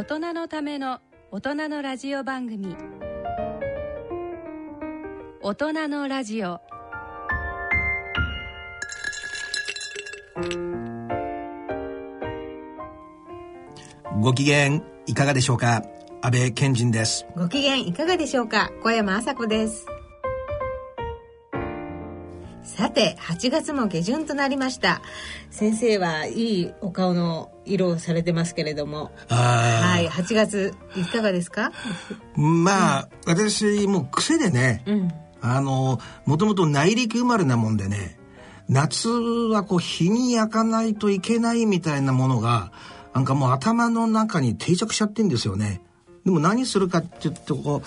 大人のための大人のラジオ番組。大人のラジオ。ご機嫌いかがでしょうか？安倍賢人です。ご機嫌いかがでしょうか？小山麻子ですさて8月も下旬となりました。先生はいいお顔の色をされてますけれども。はい8月いかがですか？まあ、うん、私もう癖でね、うん、あのもともと内陸生まれなもんでね夏はこう日に焼かないといけないみたいなものがなんかもう頭の中に定着しちゃってんですよね。でも何するかって言ってこう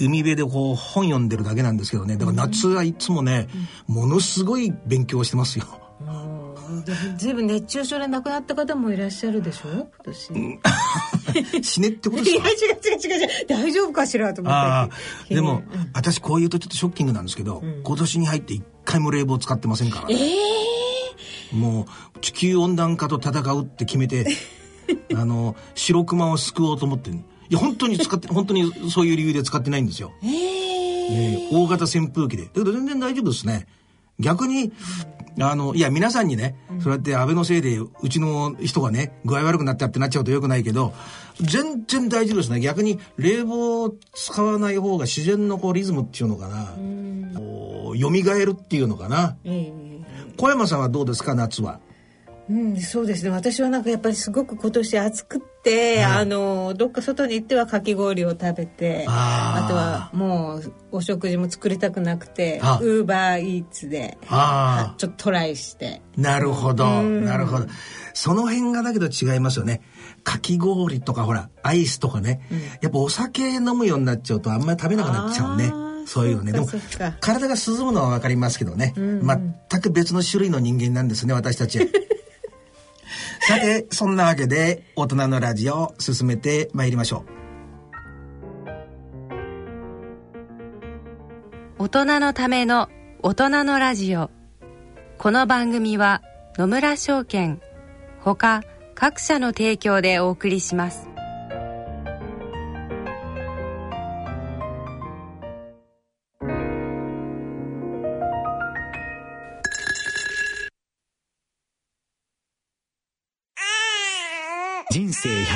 海辺でこう本読んでるだけなんですけどね。だから夏はいつもね、うん、ものすごい勉強してますよ。ずいぶん熱中症で亡くなった方もいらっしゃるでしょ？今年。死ねってことですか？いや違う違う違う違う。大丈夫かしらと思って。でも、うん、私こういうとちょっとショッキングなんですけど、うん、今年に入って一回も冷房使ってませんから、ね、ええー、もう地球温暖化と戦うって決めて あの白熊を救おうと思っていや本当に使って 本当にそういう理由で使ってないんですよ。えー、えー、大型扇風機でだけど全然大丈夫ですね。逆に、あの、いや、皆さんにね、そうやって安倍のせいで、うちの人がね、具合悪くなったってなっちゃうとよくないけど、全然大丈夫ですね。逆に、冷房を使わない方が自然のこうリズムっていうのかな、こう、蘇るっていうのかな。小山さんはどうですか、夏は？うん、そうですね。私はなんかやっぱりすごく今年暑くって、あのどっか外に行ってはかき氷を食べてあとはもうお食事も作りたくなくてウーバーイーツでちょっとトライして。なるほど、なるほど。その辺がだけど違いますよね。かき氷とかほらアイスとかね、うん、やっぱお酒飲むようになっちゃうとあんまり食べなくなっちゃうね。そういうのね。でも、体が涼むのは分かりますけどね、うん。うん、全く別の種類の人間なんですね、私たち。さて、そんなわけで、大人のラジオ進めてまいりましょう。大人のための大人のラジオ。この番組は野村証券、ほか各社の提供でお送りします。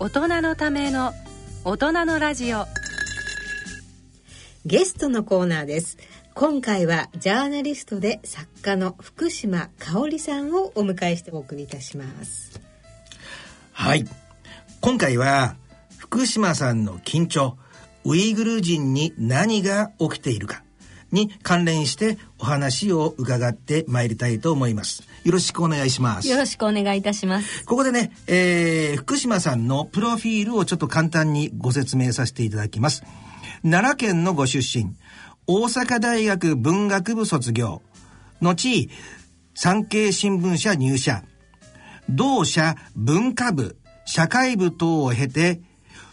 大人のための大人のラジオ。ゲストのコーナーです。今回はジャーナリストで作家の福島香織さんをお迎えしてお送りいたします。はい。今回は福島さんの緊張ウイグル人に何が起きているかに関連してお話を伺ってまいりたいと思います。よろしくお願いします。よろしくお願いいたします。ここでね、えー、福島さんのプロフィールをちょっと簡単にご説明させていただきます。奈良県のご出身、大阪大学文学部卒業、後、産経新聞社入社、同社文化部、社会部等を経て、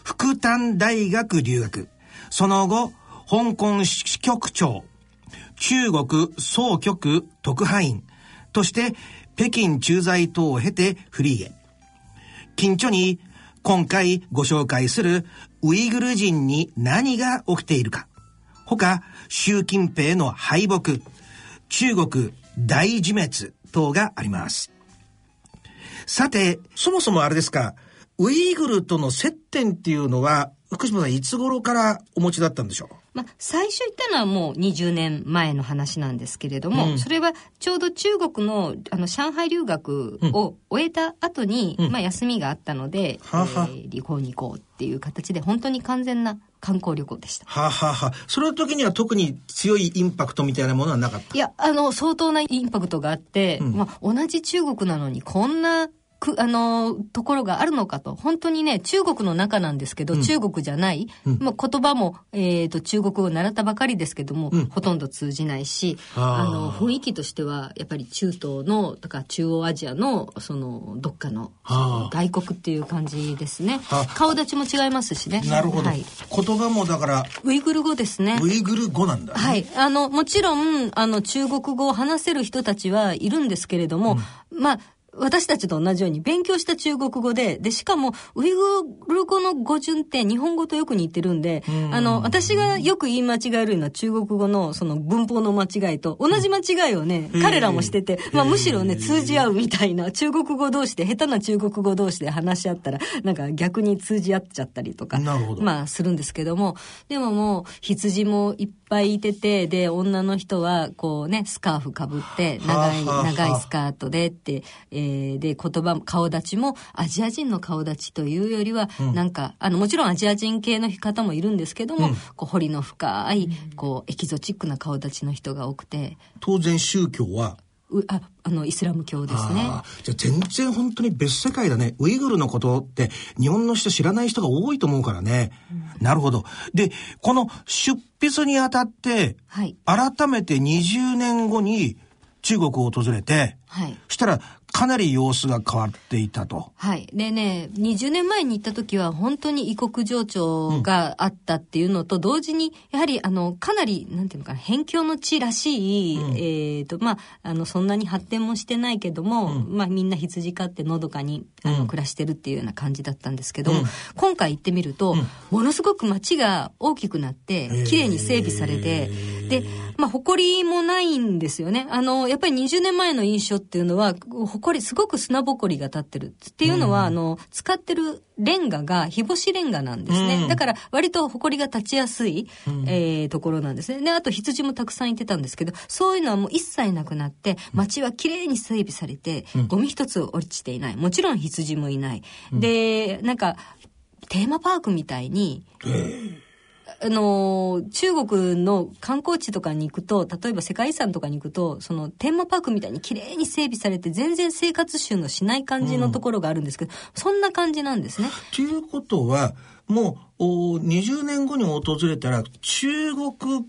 福丹大学留学、その後、香港支局長、中国総局特派員として北京駐在等を経てフリーへ。近所に今回ご紹介するウイグル人に何が起きているか。他、習近平の敗北、中国大自滅等があります。さて、そもそもあれですか、ウイグルとの接点っていうのは、福島さんいつ頃からお持ちだったんでしょう？まあ、最初言ったのはもう20年前の話なんですけれども、うん、それはちょうど中国のあの上海留学を終えた後に、うん、まあ休みがあったので、うん、えー、旅行に行こうっていう形で本当に完全な観光旅行でした。はあ、ははあ、その時には特に強いインパクトみたいなものはなかった？いや、あの、相当なインパクトがあって、まあ、同じ中国なのにこんなく、あの、ところがあるのかと。本当にね、中国の中なんですけど、うん、中国じゃない、うん、まあ、言葉も、えっ、ー、と、中国語を習ったばかりですけども、うん、ほとんど通じないし、あの、雰囲気としては、やっぱり中東の、とか中央アジアの、その、どっかの、外国っていう感じですね。顔立ちも違いますしね。なるほど。はい、言葉もだから、ウイグル語ですね。ウイグル語なんだ、ね、はい。あの、もちろん、あの、中国語を話せる人たちはいるんですけれども、まあ、私たちと同じように勉強した中国語で、で、しかも、ウイグル語の語順って日本語とよく似てるんで、ん。あの、私がよく言い間違えるのは中国語のその文法の間違いと、同じ間違いをね、彼らもしてて、まあむしろね、通じ合うみたいな、中国語同士で、下手な中国語同士で話し合ったら、なんか逆に通じ合っちゃったりとか、まあするんですけども、でももう、羊もいっぱいいてて、で、女の人は、こうね、スカーフかぶって、長い、長いスカートでって、えー、で、言葉、顔立ちもアジア人の顔立ちというよりは、うん、なんか、あの、もちろんアジア人系の方もいるんですけども、うん、こう、彫りの深い、こう、エキゾチックな顔立ちの人が多くて。当然宗教はああのイスラム教ですね。じゃあ全然本当に別世界だね。ウイグルのことって日本の人知らない人が多いと思うからね、うん、なるほど。でこの出筆にあたって、はい、改めて20年後に中国を訪れて、はい、したらかなり様子が変わっていたと。はい。でね、20年前に行った時は本当に異国情緒があったっていうのと同時に、やはりあの、かなり、なんていうのかな、辺境の地らしい、うん、えっ、ー、と、まあ、あの、そんなに発展もしてないけども、うん、まあ、みんな羊飼ってのどかに、あの、暮らしてるっていうような感じだったんですけども、うん、今回行ってみると、ものすごく街が大きくなって、綺麗に整備されて、で、まあ、誇りもないんですよね。あの、やっぱり20年前の印象っていうのは、誇り、すごく砂ぼこりが立ってるっていうのは、うん、あの、使ってるレンガが日干しレンガなんですね。うん、だから割と埃が立ちやすい、うん、えー、ところなんですね。で、あと羊もたくさんいてたんですけど、そういうのはもう一切なくなって、街はきれいに整備されて、ゴミ一つ落ちていない。もちろん羊もいない。で、なんか、テーマパークみたいに、あの、中国の観光地とかに行くと、例えば世界遺産とかに行くと、そのテーマパークみたいに綺麗に整備されて、全然生活習のしない感じのところがあるんですけど、うん、そんな感じなんですね。ということは、もう、お20年後に訪れたら、中国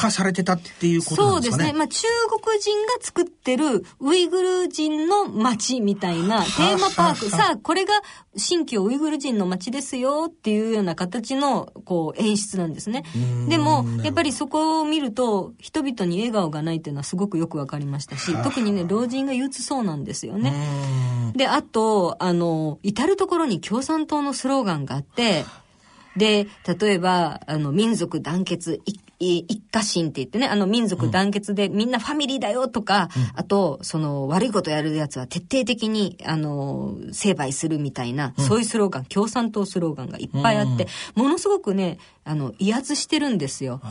化されてたっていうことなんですかね。そうですね。まあ中国人が作ってるウイグル人の街みたいなテーマパーク。さあ、これが新疆ウイグル人の街ですよっていうような形のこう演出なんですね。でも、やっぱりそこを見ると人々に笑顔がないっていうのはすごくよくわかりましたし、特にね、老人が憂鬱そうなんですよね。で、あと、あの、至るところに共産党のスローガンがあって、で、例えば、あの、民族団結一一家心って言ってね、あの民族団結でみんなファミリーだよとか、うん、あと、その悪いことやるやつは徹底的に、あの、成敗するみたいな、うん、そういうスローガン、共産党スローガンがいっぱいあって、ものすごくね、あの、威圧してるんですよ。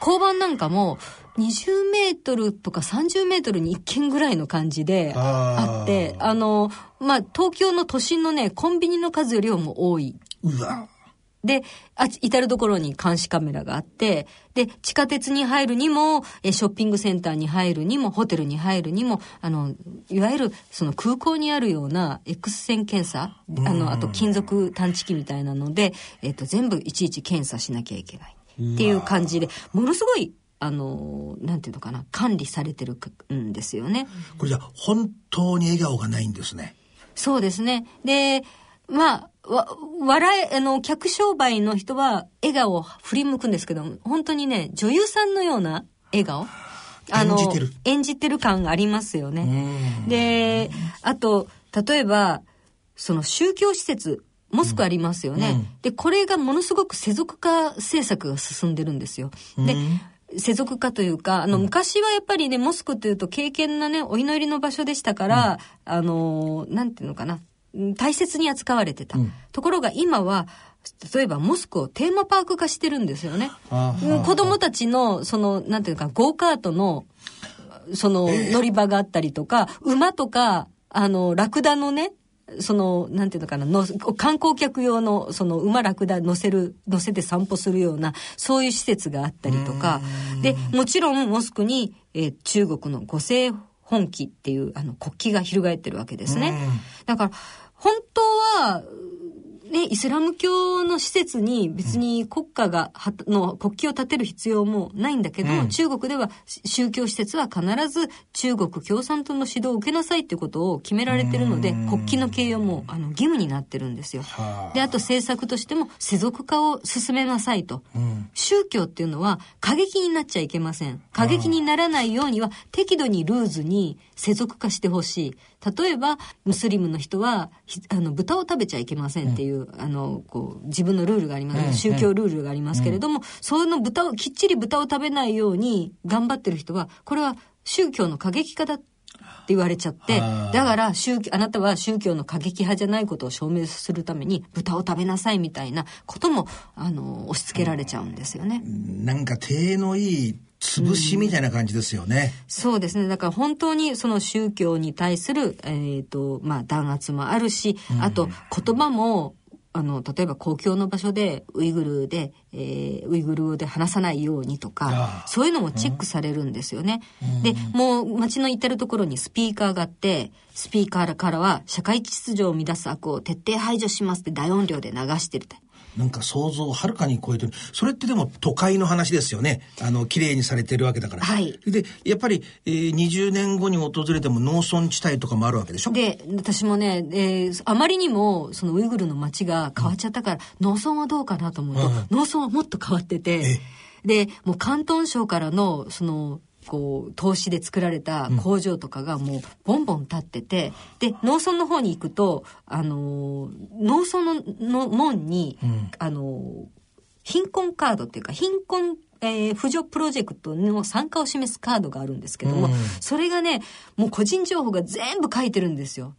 交番なんかも、20メートルとか30メートルに1軒ぐらいの感じであって、あの、まあ、東京の都心のね、コンビニの数よりも多い。うわで、あ、至るところに監視カメラがあって、で、地下鉄に入るにも、え、ショッピングセンターに入るにも、ホテルに入るにも、あの、いわゆる、その空港にあるような X 線検査、あの、あと金属探知機みたいなので、えっと、全部いちいち検査しなきゃいけない。っていう感じで、ものすごいあの、なんていうのかな、管理されてるんですよね。これじゃ本当に笑顔がないんですね。そうですね。で、まあ、わ、笑い、あの、客商売の人は笑顔を振り向くんですけど、本当にね、女優さんのような笑顔？あの、演じてる。演じてる感ありますよね。で、あと、例えば、その宗教施設、モスクありますよね。うん、で、これがものすごく世俗化政策が進んでるんですよ。で、世俗化というか、あの、昔はやっぱりね、モスクというと敬虔なね、お祈りの場所でしたから、うん、あの、なんていうのかな、大切に扱われてた。うん、ところが今は、例えばモスクをテーマパーク化してるんですよね。子供たちの、その、なんていうか、ゴーカートの、その、乗り場があったりとか、馬とか、あの、ラクダのね、その、なんていうのかな、の観光客用の、その、馬ラクダ乗せる、乗せて散歩するような、そういう施設があったりとか、で、もちろんモスクに、えー、中国の五世本旗っていう、あの、国旗が翻ってるわけですね。だから、本当は、ね、イスラム教の施設に別に国家が、の国旗を立てる必要もないんだけど、うん、中国では宗教施設は必ず中国共産党の指導を受けなさいっていうことを決められてるので、国旗の掲揚もあの義務になってるんですよ。で、あと政策としても世俗化を進めなさいと。うん、宗教っていうのは過激になっちゃいけません。過激にならないようには適度にルーズに世俗化してほしい。例えば、ムスリムの人は、あの、豚を食べちゃいけませんっていう、うん、あの、こう、自分のルールがあります、うん、宗教ルールがありますけれども、うん、その豚を、きっちり豚を食べないように頑張ってる人は、これは宗教の過激化だって言われちゃって、だから宗教、あなたは宗教の過激派じゃないことを証明するために豚を食べなさいみたいなことも、あの、押し付けられちゃうんですよね。なんか手のいい潰しみたいな感じですよね、うん、そうですね。だから本当にその宗教に対する、えっ、ー、と、まあ弾圧もあるし、あと言葉も、あの、例えば公共の場所でウイグルで、えー、ウイグル語で話さないようにとか、そういうのもチェックされるんですよね。うん、で、もう街の至るところにスピーカーがあって、スピーカーからは社会秩序を乱す悪を徹底排除しますって大音量で流してるなんか想像をはるかに超えてる。それってでも都会の話ですよね。あの、綺麗にされてるわけだから。はい。で、やっぱり、えー、20年後に訪れても農村地帯とかもあるわけでしょ？で、私もね、えー、あまりにも、そのウイグルの街が変わっちゃったから、うん、農村はどうかなと思うと、うん、農村はもっと変わってて、で、もう広東省からの、その、こう、投資で作られた工場とかがもうボンボン立ってて、うん、で、農村の方に行くと、あの、農村のの門に、うん、あの、貧困カードっていうか、貧困えー、扶助プロジェクトの参加を示すカードがあるんですけども、うん、それがね、もう個人情報が全部書いてるんですよ。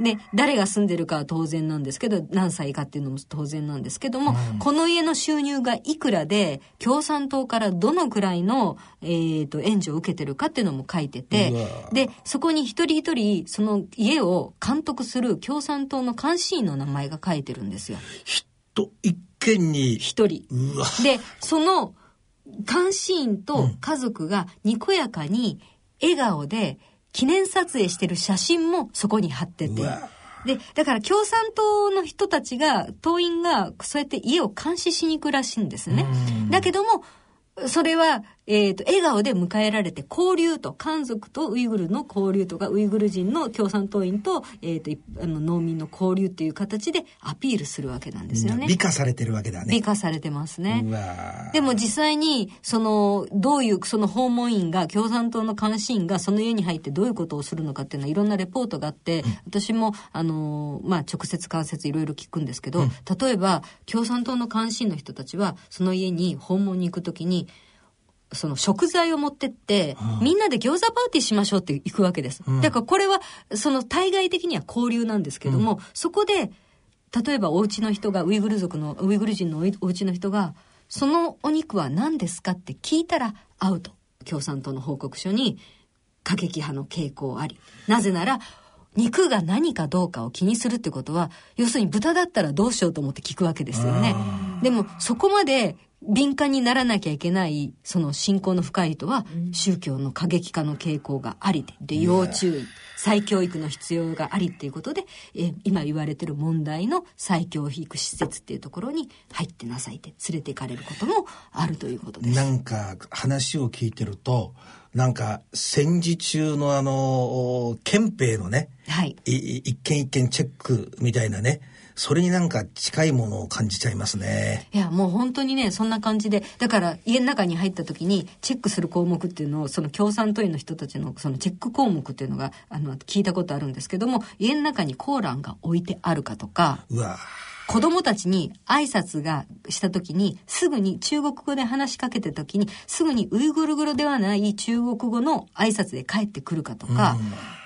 で、誰が住んでるかは当然なんですけど、何歳かっていうのも当然なんですけども、うん、この家の収入がいくらで、共産党からどのくらいの、えっ、ー、と、援助を受けてるかっていうのも書いてて、で、そこに一人一人、その家を監督する共産党の監視員の名前が書いてるんですよ。人、一軒に。一人。で、その、監視員と家族がにこやかに笑顔で記念撮影してる写真もそこに貼ってて。で、だから共産党の人たちが、党員がそうやって家を監視しに行くらしいんですね。だけども、それは、えっ、ー、と、笑顔で迎えられて、交流と、漢族とウイグルの交流とか、ウイグル人の共産党員と、えっ、ー、と、あの、農民の交流っていう形でアピールするわけなんですよね。美化されてるわけだね。美化されてますね。でも実際に、その、どういう、その訪問員が、共産党の監視員がその家に入ってどういうことをするのかっていうのは、いろんなレポートがあって、うん、私も、あの、まあ、直接間接いろいろ聞くんですけど、うん、例えば、共産党の監視員の人たちは、その家に訪問に行くときに、その食材を持ってって、みんなで餃子パーティーしましょうって行くわけです。だからこれは、その対外的には交流なんですけども、うん、そこで、例えばお家の人が、ウイグル族の、ウイグル人のお家の人が、そのお肉は何ですかって聞いたらアウト。共産党の報告書に過激派の傾向あり。なぜなら、肉が何かどうかを気にするってことは、要するに豚だったらどうしようと思って聞くわけですよね。でも、そこまで敏感にならなきゃいけない、その信仰の深い人は、宗教の過激化の傾向がありで、で、要注意、再教育の必要がありっていうことで、え今言われてる問題の再教育施設っていうところに入ってなさいって連れて行かれることもあるということです。なんか話を聞いてると、なんか戦時中のあの、憲兵のね、はい、一件一件チェックみたいなね、それになんか近いものを感じちゃいますね。いや、もう本当にね、そんな感じで、だから家の中に入った時にチェックする項目っていうのを、その共産党員の人たちのそのチェック項目っていうのが、あの、聞いたことあるんですけども、家の中にコーランが置いてあるかとか、うわ子供たちに挨拶がした時に、すぐに中国語で話しかけた時に、すぐにウイグル語ではない中国語の挨拶で帰ってくるかとか、うん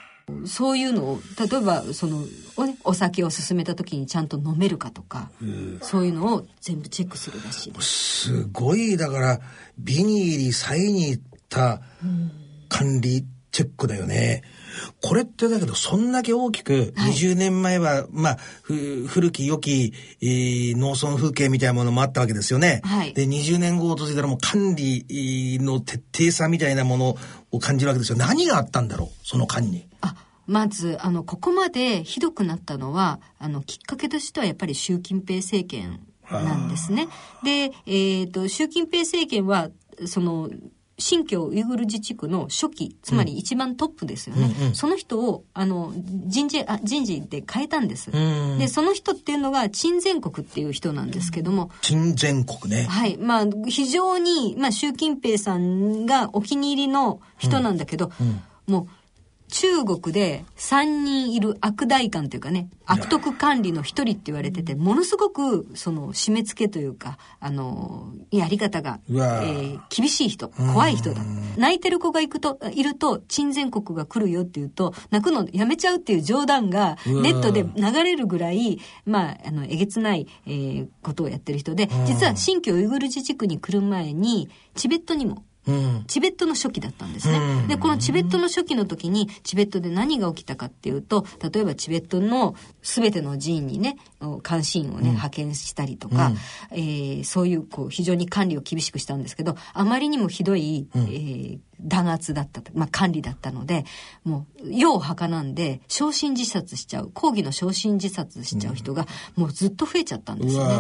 そういうのを、例えば、その、をね、お酒を勧めた時にちゃんと飲めるかとか、そういうのを全部チェックするらしいです。すごい、だから、美に入り、才に行った管理チェックだよね。これってだけど、そんだけ大きく、20年前は、はい、まあ、古き良き、えー、農村風景みたいなものもあったわけですよね。はい、で、20年後訪れたらもう管理の徹底さみたいなものを感じるわけですよ。何があったんだろうその間に。あ、まず、あの、ここまでひどくなったのは、あの、きっかけとしてはやっぱり習近平政権なんですね。で、えっ、ー、と、習近平政権は、その、新疆ウイグル自治区の初期、つまり一番トップですよね。うんうん、その人を、あの、人事、あ人事で変えたんです。で、その人っていうのが、陳全国っていう人なんですけども。陳全国ね。はい。まあ、非常に、まあ、習近平さんがお気に入りの人なんだけど、うんうん、もう、中国で3人いる悪代官というかね、悪徳管理の一人って言われてて、ものすごく、その、締め付けというか、あの、やり方が、えー、厳しい人、怖い人だ。泣いてる子が行くと、いると、鎮前国が来るよって言うと、泣くのやめちゃうっていう冗談が、ネットで流れるぐらい、まあ、あの、えげつない、えー、ことをやってる人で、実は新疆ウイグル自治区に来る前に、チベットにもうん、チベットの初期だったんですね、うん、でこのチベットの初期の時にチベットで何が起きたかっていうと例えばチベットの全ての寺院にね監視員をね、うん、派遣したりとか、えー、そういうこう非常に管理を厳しくしたんですけどあまりにもひどい、えー、弾圧だった、まあ、管理だったのでもう世を儚んで焼身自殺しちゃう抗議の焼身自殺しちゃう人がもうずっと増えちゃったんですよね。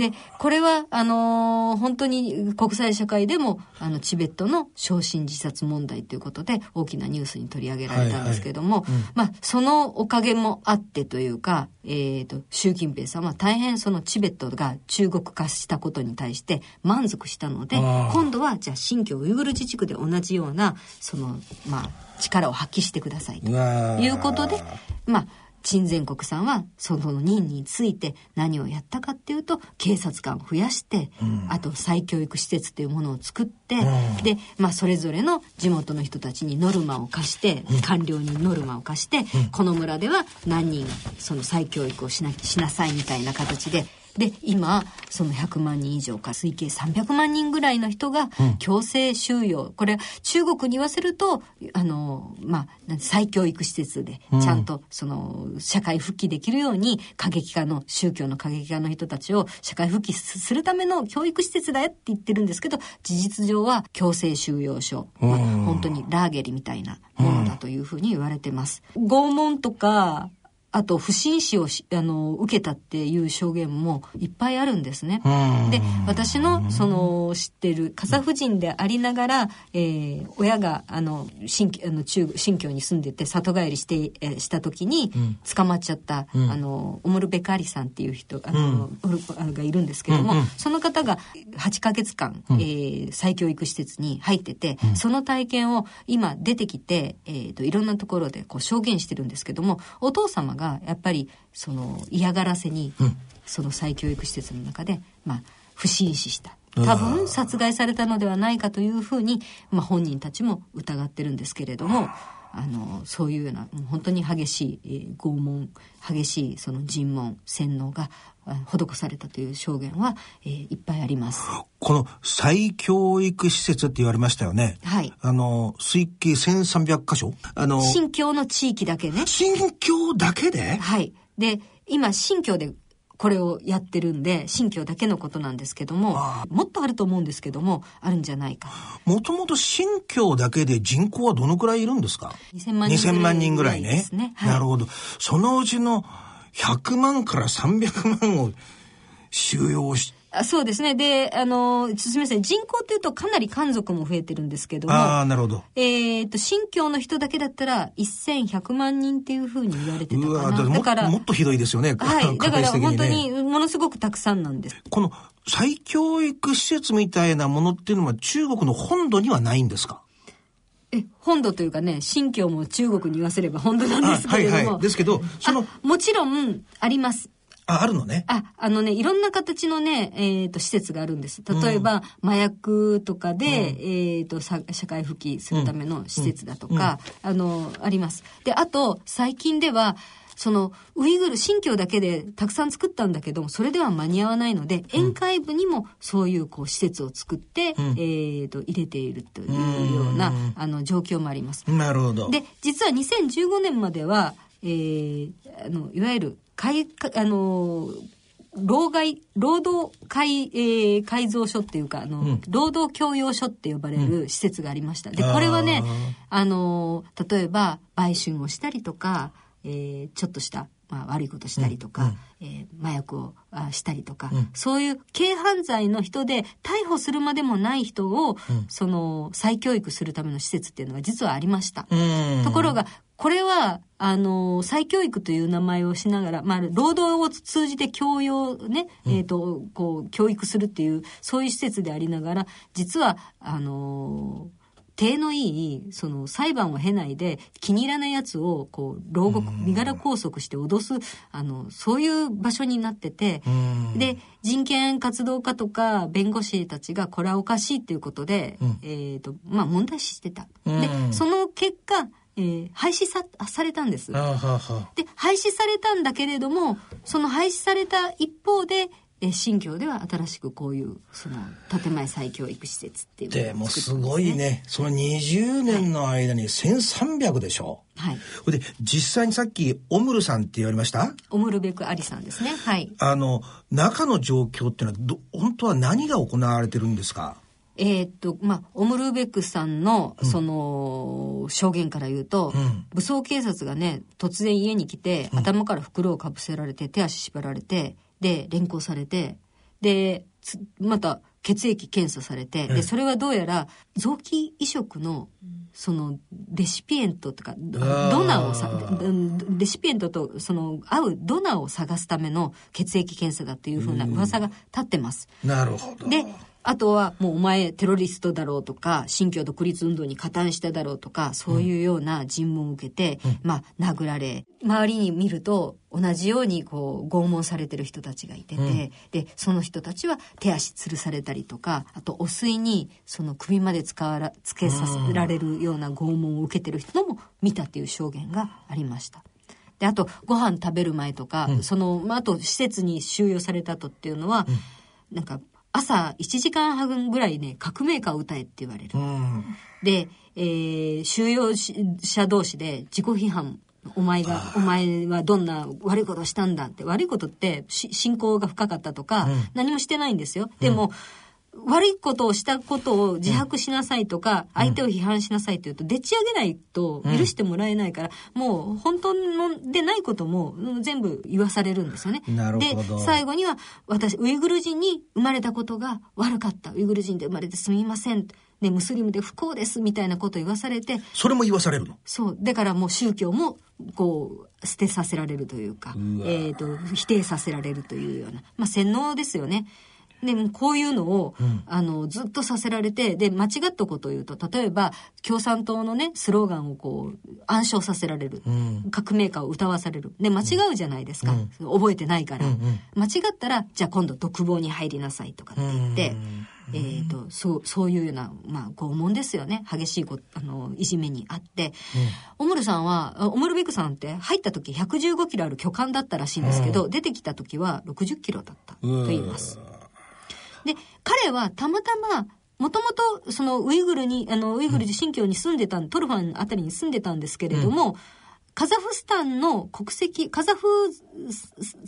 で、これは、あのー、本当に国際社会でも、あの、チベットの焼身自殺問題ということで、大きなニュースに取り上げられたんですけれども、はいはいうん、まあ、そのおかげもあってというか、えっ、ー、と、習近平さんは大変そのチベットが中国化したことに対して満足したので、今度は、じゃあ、新疆ウイグル自治区で同じような、その、まあ、力を発揮してくださいということで、まあ、陳全国さんはその任について何をやったかっていうと警察官を増やして、うん、あと再教育施設っていうものを作って、うん、で、まあ、それぞれの地元の人たちにノルマを課して、うん、官僚にノルマを課して、この村では何人その再教育をしなしなさいみたいな形でで、今、その100万人以上か、推計300万人ぐらいの人が強制収容。うん、これ、中国に言わせると、あの、まあ、再教育施設で、ちゃんと、その、社会復帰できるように、過激化の、宗教の過激化の人たちを社会復帰するための教育施設だよって言ってるんですけど、事実上は強制収容所。まあ、本当にラーゲリみたいなものだというふうに言われてます。拷問とか、あと不審死をあの受けたっていう証言もいっぱいあるんですね。で私のその知ってるカザフ人でありながら、えー、親があの新あの中新疆に住んでて里帰りして、えー、した時に捕まっちゃった、うん、あのオムルベカーリさんっていう人あの、うん、がいるんですけども、うんうん、その方が8ヶ月間、えー、再教育施設に入ってて、その体験を今出てきて、えーと、いろんなところでこう証言してるんですけどもお父様がやっぱりその嫌がらせに、その再教育施設の中で、まあ、不審死した多分殺害されたのではないかというふうに、まあ、本人たちも疑ってるんですけれども。あのそういうような本当に激しい、えー、拷問激しいその尋問洗脳が施されたという証言は、えー、いっぱいあります。この再教育施設って言われましたよね。はい。あの、推計1300箇所あの、新疆の地域だけね。新疆だけで？はい。で、今、新疆でこれをやってるんで、新疆だけのことなんですけども、もっとあると思うんですけども、あるんじゃないか。もともと新疆だけで人口はどのくらいいるんですか ?2000 万人ぐらい。2000万人ぐらいね。ねはい、なるほど。そのうちの100万から300万を収容しあそうですね。で、あの、すみません。人口っていうとかなり漢族も増えてるんですけども。ああ、なるほど。えっ、ー、と、新疆の人だけだったら1100万人っていうふうに言われてたかな。だからもっとひどいですよね。はい。だから本当にものすごくたくさんなんです。この再教育施設みたいなものっていうのは中国の本土にはないんですか？え、本土というかね、新疆も中国に言わせれば本土なんですけれども。はいはい。ですけど、その。もちろん、あります。あ、あるのね。あ、あのね、いろんな形のね、えっ、ー、と、施設があるんです。例えば、うん、麻薬とかで、うん、えっ、ー、と、社会復帰するための施設だとか、うん、あの、あります。で、あと、最近では、そのウイグル新疆だけでたくさん作ったんだけどもそれでは間に合わないので、宴会部にもそういうこう施設を作って、うん、えー、と入れているというようなあの状況もあります。なるほど。で実は2015年までは、えー、あのいわゆる改あの労外、労働改、えー、改造所っていうか、あの、うん、労働教養所って呼ばれる施設がありました。で、これはね、あの、例えば、売春をしたりとか、えー、ちょっとした、まあ、悪いことしたりとか、うん、えー、麻薬をあしたりとか、うん、そういう軽犯罪の人で逮捕するまでもない人を、うん、その再教育するための施設っていうのが実はありました。ところがこれは、あの、再教育という名前をしながら、まあ、労働を通じて教養ね、うん、えっ、ー、と、こう、教育するっていう、そういう施設でありながら、実は、あの、手のいい、その裁判を経ないで気に入らないやつを、こう、牢獄、身柄拘束して脅す、あの、そういう場所になってて、で、人権活動家とか弁護士たちがこれはおかしいっていうことで、うん、えっ、ー、と、まあ問題視してた。で、その結果、えー、廃止さされたんです。で廃止されたんだけれどもその廃止された一方でえ新疆では新しくこういうその建前再教育施設っていうのを、ね、でもすごいね。その20年の間に1300でしょ。はい。で実際にさっきオムルさんって言われました？オムルベクアリさんですね。はい。あの中の状況っていうのはど本当は何が行われてるんですか？えー、っと、まあ、オムルーベックさんの、その、証言から言うと、うん、武装警察がね、突然家に来て、頭から袋をかぶせられて、手足縛られて、で、連行されて、で、また、血液検査されて、で、それはどうやら、臓器移植の、その、レシピエントとか、ドナーをさ、レシピエントと、その、合うドナーを探すための血液検査だというふうな噂が立ってます。なるほど。で、あとはもうお前テロリストだろうとか、新疆独立運動に加担しただろうとか、そういうような尋問を受けて、うん、まあ殴られ、周りに見ると同じようにこう拷問されてる人たちがいてて、うん、で、その人たちは手足吊るされたりとか、あと汚水にその首まで使わら、つけさせられるような拷問を受けてる人も見たっていう証言がありました。で、あと、ご飯食べる前とか、うん、その、まあ、あと、施設に収容された後っていうのは、なんか、朝1時間半ぐらいね、革命歌を歌えって言われる。うん、で、えー、収容者同士で自己批判お前が、お前はどんな悪いことをしたんだって。悪いことって信仰が深かったとか、うん、何もしてないんですよ。でも、悪いことをしたことを自白しなさいとか、相手を批判しなさいって言うと、でち上げないと許してもらえないから、もう本当のでないことも全部言わされるんですよね。で、最後には、私、ウイグル人に生まれたことが悪かった。ウイグル人で生まれてすみません。ね、ムスリムで不幸ですみたいなことを言わされて。それも言わされるの？そう。だからもう宗教も、こう、捨てさせられるというか、えっ、ー、と、否定させられるというような、まあ洗脳ですよね。で、こういうのを、うん、あの、ずっとさせられて、で、間違ったことを言うと、例えば、共産党のね、スローガンをこう、暗唱させられる。うん、革命家を歌わされる。で、間違うじゃないですか。うん、覚えてないから、うんうん。間違ったら、じゃあ今度独房に入りなさいとかって言って、えっ、ー、と、そう、そういうような、まあ、拷問ですよね。激しいこ、あの、いじめにあって、うん、オムルさんは、オムルビクさんって入った時115キロある巨漢だったらしいんですけど、うん、出てきた時は60キロだったと言います。で、彼はたまたま、もともと、そのウイグルに、あの、ウイグル自新疆に住んでた、トルファンあたりに住んでたんですけれども、うん、カザフスタンの国籍、カザフ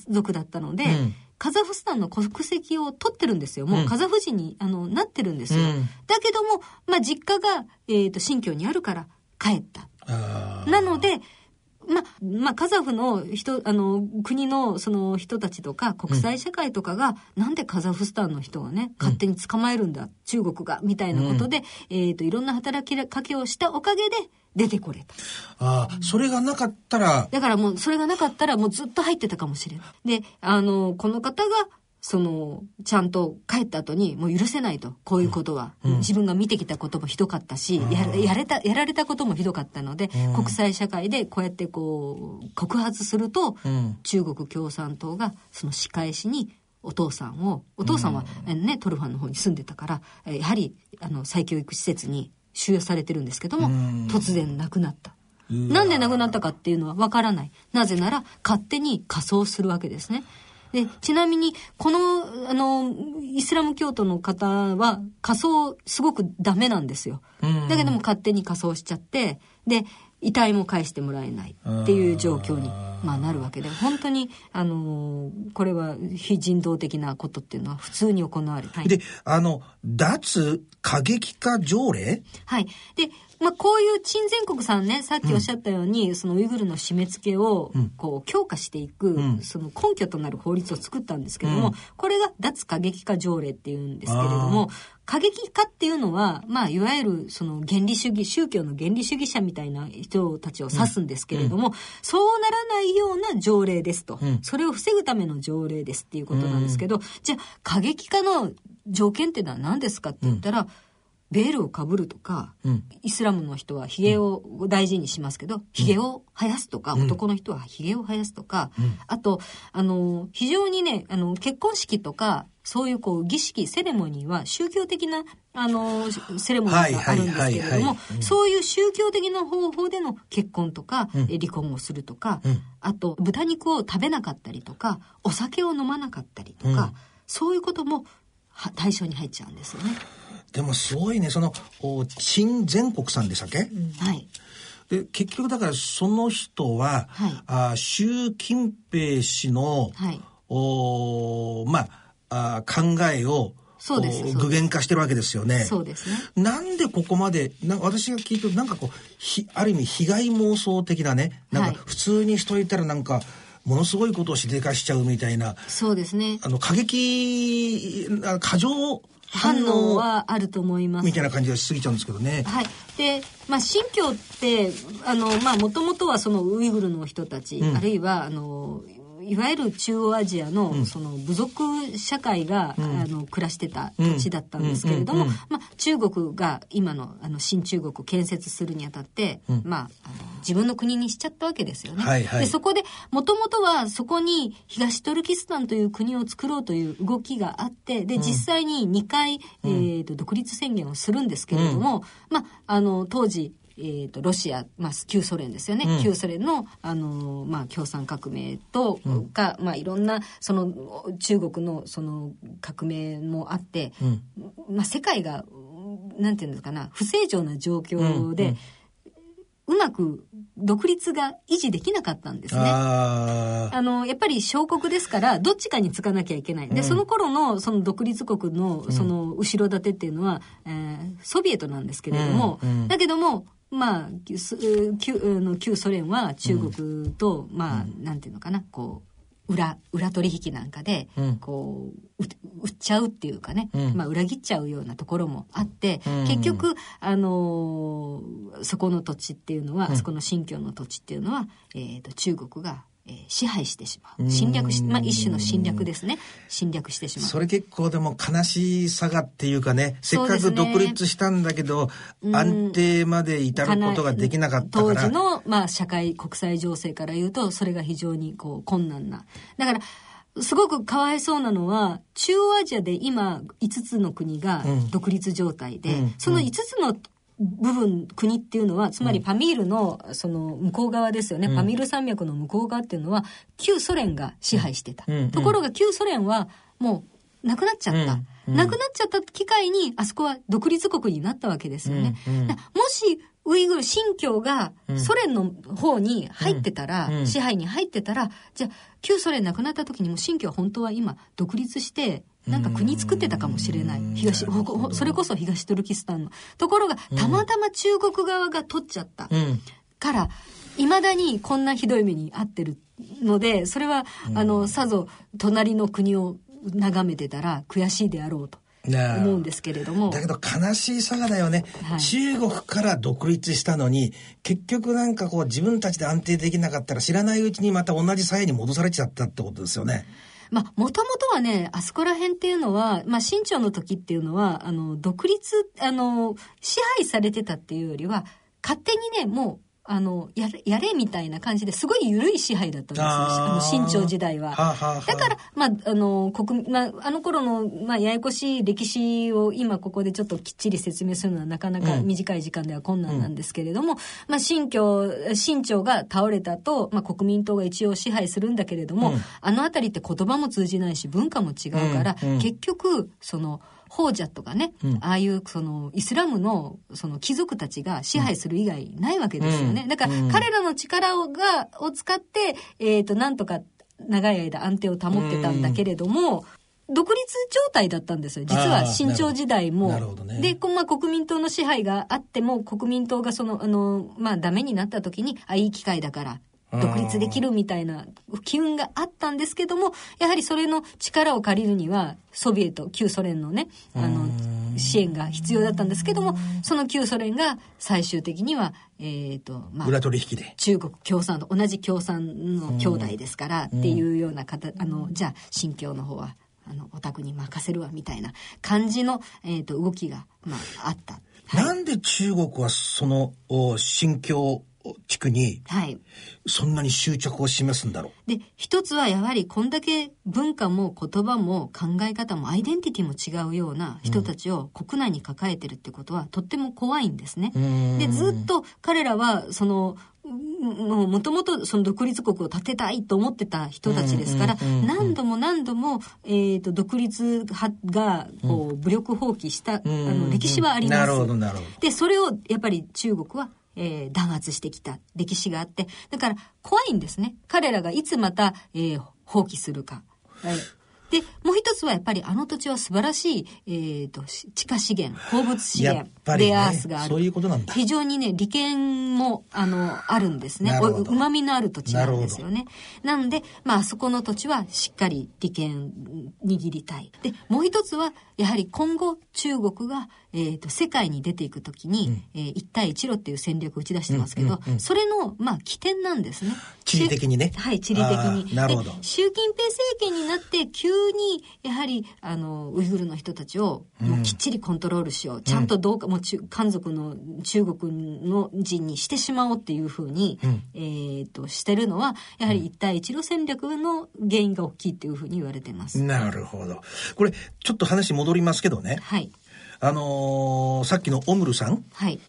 族だったので、うん、カザフスタンの国籍を取ってるんですよ。もうカザフ人に、あの、なってるんですよ。うん、だけども、まあ、実家が、えっ、ー、と、新疆にあるから帰った。なので、ま、まあ、カザフの人、あの、国のその人たちとか、国際社会とかが、うん、なんでカザフスタンの人をね、勝手に捕まえるんだ、うん、中国が、みたいなことで、うん、えっ、ー、と、いろんな働きかけをしたおかげで、出てこれた。ああ、それがなかったら。だからもう、それがなかったら、もうずっと入ってたかもしれない。で、あの、この方が、その、ちゃんと帰った後に、もう許せないと、こういうことは。うん、自分が見てきたこともひどかったし、うん、ややれた、やられたこともひどかったので、うん、国際社会でこうやってこう、告発すると、中国共産党がその仕返しに、お父さんを、お父さんはね、トルファンの方に住んでたから、やはり、あの、再教育施設に収容されてるんですけども、突然亡くなった。なんで亡くなったかっていうのはわからない。なぜなら、勝手に仮装するわけですね。で、ちなみに、この、あの、イスラム教徒の方は仮装すごくダメなんですよ。だけども勝手に仮装しちゃって、で、遺体も返してもらえないっていう状況に、まあ、なるわけで。本当に、あのー、これは非人道的なことっていうのは普通に行われる、はい、であの脱過激化条例？はい。でまあ、こういう陳全国さんね、さっきおっしゃったように、うん、そのウイグルの締め付けを、こう、強化していく、うん、その根拠となる法律を作ったんですけども、うん、これが脱過激化条例っていうんですけれども、過激化っていうのは、まあ、いわゆる、その原理主義、宗教の原理主義者みたいな人たちを指すんですけれども、そうならないような条例ですと。それを防ぐための条例ですっていうことなんですけど、じゃあ、過激化の条件っていうのは何ですかって言ったら、ベールをかぶるとか、うん、イスラムの人は髭を大事にしますけど、髭を生やすとか、うん、男の人は髭を生やすとか、うん、あと、あの、非常にね、あの、結婚式とか、そういうこう儀式、セレモニーは宗教的な、あの、セレモニーがあるんですけれども、そういう宗教的な方法での結婚とか、離婚をするとか、あと、豚肉を食べなかったりとか、お酒を飲まなかったりとか、そういうことも対象に入っちゃうんですよね。でもすごいね、その、陳全国さんでしたっけ、うん、はい。で、結局だからその人は、はい、あ習近平氏の、はい、おまああ考えを、そうです具現化してるわけですよね。そうですね。なんでここまで、な私が聞いてなんかこう、ひある意味被害妄想的なね、なんか普通にしといたらなんか、ものすごいことをしでかしちゃうみたいな。そうですね。あの、過激、過剰反応はあると思います。みたいな感じがしすぎちゃうんですけどね。はい。で、まあ、新疆って、あの、まあ、もともとはそのウイグルの人たち、うん、あるいは、あの、いわゆる中央アジアのその部族社会が、うん、あの暮らしてた土地だったんですけれども、まあ、中国が今のあの新中国を建設するにあたって、うん、まあ、あの自分の国にしちゃったわけですよね。はいはい、でそこでもともとはそこに東トルキスタンという国を作ろうという動きがあってで実際に2回、えーと、独立宣言をするんですけれども、まあ、あの当時えーと、ロシア、まあ、旧ソ連ですよね、うん、旧ソ連の、あのまあ、共産革命とか、うん、まあ、いろんなその中国のその革命もあって、うん、まあ、世界がなんていうんですかな不正常な状況で、うまく独立が維持できなかったんですね。あの、やっぱり小国ですから、どっちかにつかなきゃいけない。で、その頃のその独立国のその後ろ盾っていうのは、えー、ソビエトなんですけれども、だけども、まあ、旧の旧ソ連は中国と、うん、まあ、なんていうのかな、こう、裏、裏取引なんかで、こう、売っちゃうっていうかね、うん、まあ、裏切っちゃうようなところもあって、結局、あのー、そこの土地っていうのは、そこの新疆の土地っていうのは、えっ、ー、と、中国がえー、支配してしまう。侵略し、まあ、一種の侵略ですね。侵略してしまう。それ結構でも悲しさがっていうかねせっかく独立したんだけど、ね、安定まで至ることができなかったから。当時の、まあ、社会国際情勢から言うとそれが非常にこう困難な。だからすごくかわいそうなのは、中央アジアで今5つの国が独立状態で、うん、その5つの部分、国っていうのは、つまりパミールの、その、向こう側ですよね、うん、パミール山脈の向こう側っていうのは、旧ソ連が支配してた。うん、ところが、旧ソ連は、もう、なくなっちゃった。うん、なくなっちゃった機会に、あそこは独立国になったわけですよね。もし、ウイグル、新疆がソ連の方に入ってたら、支配に入ってたら、じゃあ、旧ソ連なくなった時にも新疆は本当は今、独立して、なんか国作ってたかもしれない。東、それこそ東トルキスタンの。ところが、たまたま中国側が取っちゃった。から、いまだにこんなひどい目に遭ってるので、それは、あの、さぞ隣の国を眺めてたら悔しいであろうと。思うんですけれども。だけど悲しい佐賀だよね、はい、中国から独立したのに、結局なんかこう自分たちで安定できなかったら知らないうちにまた同じ鞘に戻されちゃったってことですよね。まあ、もともとはね、あそこら辺っていうのは、まあ、清朝の時っていうのは、あの、独立、あの、支配されてたっていうよりは、勝手にね、もうあの、やれ、やれみたいな感じですごい緩い支配だったんですよ。あの、新朝時代は。はははだから、まあ、あの、国、まあ、あの頃の、まあ、ややこしい歴史を今ここでちょっときっちり説明するのはなかなか短い時間では困難なんですけれども、うん、まあ、新教、新朝が倒れたと、まあ、国民党が一応支配するんだけれども、うん、あのあたりって言葉も通じないし、文化も違うから、うん、結局、その、ホージャとかね、うん、ああいうそのイスラムのその貴族たちが支配する以外ないわけですよね。だから彼らの力をがを使って、えっ、ー、と、なんとか長い間安定を保ってたんだけれども、独立状態だったんですよ。実は新朝時代も。ね、で、まあ、国民党の支配があっても、国民党がその、あの、まあ、ダメになった時に、あ、いい機会だから、独立できるみたいな機運があったんですけども、やはりそれの力を借りるには、ソビエト、旧ソ連のね、あの、支援が必要だったんですけども、その旧ソ連が最終的には、えっ、ー、と、まあ、裏取引で。中国共産と同じ共産の兄弟ですからっていうような方、あの、じゃあ、新疆の方は、あの、お宅に任せるわみたいな感じの、えっ、ー、と、動きが、まあ、あった。はい、なんで中国はその、新疆地区に、はい。そんなに執着を示すんだろう。で、一つはやはりこんだけ文化も言葉も考え方もアイデンティティも違うような人たちを国内に抱えてるってことはとっても怖いんですね。で、ずっと彼らはその、もともとその独立国を建てたいと思ってた人たちですから、何度も何度も、えっ、ー、と、独立派が、こう、武力放棄した、あの、歴史はあります。なるほど、なるほど。で、それを、やっぱり中国はえー、弾圧してきた歴史があって、だから怖いんですね。彼らがいつまた、えー、放棄するか。はいで、もう一つはやっぱりあの土地は素晴らしい、えっ、ー、と、地下資源、鉱物資源、レアアースがある。そういうことなんだ。非常にね、利権も、あの、あるんですね。うまみのある土地なんですよね。なので、まあ、そこの土地はしっかり利権握りたい。で、もう一つは、やはり今後、中国が、えっ、ー、と、世界に出ていくときに、うん、えー、一帯一路っていう戦略を打ち出してますけど、うんうんうん、それの、まあ、起点なんですね。地理的にね。はい、地理的に。なるほど。習近平政権になって、急に、やはり、あの、ウイグルの人たちを、もうきっちりコントロールしよう。うん、ちゃんとどうか、もう漢族の中国の人にしてしまおうっていうふうに、うん、えっ、ー、と、してるのは、やはり一帯一路戦略の原因が大きいっていうふうに言われてます。なるほど。これ、ちょっと話戻りますけどね。はい。あのー、さっきのオムルさん。はい。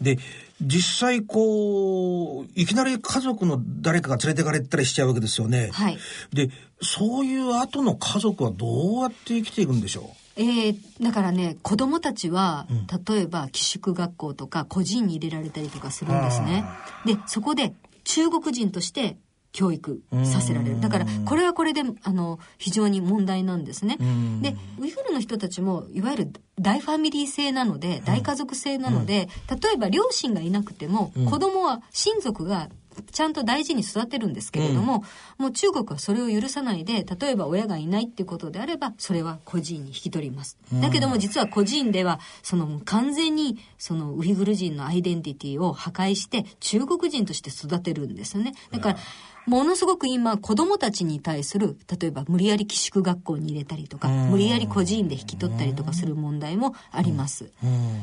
で、実際こう、いきなり家族の誰かが連れてかれたりしちゃうわけですよね。はい。で、そういう後の家族はどうやって生きていくんでしょう？えー、だからね子供たちは、うん、例えば寄宿学校とか個人に入れられたりとかするんですね。でそこで中国人として教育させられる。だから、これはこれで、あの、非常に問題なんですね。で、ウイグルの人たちも、いわゆる大ファミリー制なので、大家族制なので、例えば両親がいなくても、子供は親族がちゃんと大事に育てるんですけれども、うん、もう中国はそれを許さないで、例えば親がいないっていうことであれば、それは個人に引き取ります。だけども実は個人では、その完全にそのウイグル人のアイデンティティを破壊して、中国人として育てるんですよね。だから、ものすごく今、子供たちに対する、例えば無理やり寄宿学校に入れたりとか、無理やり個人で引き取ったりとかする問題もあります。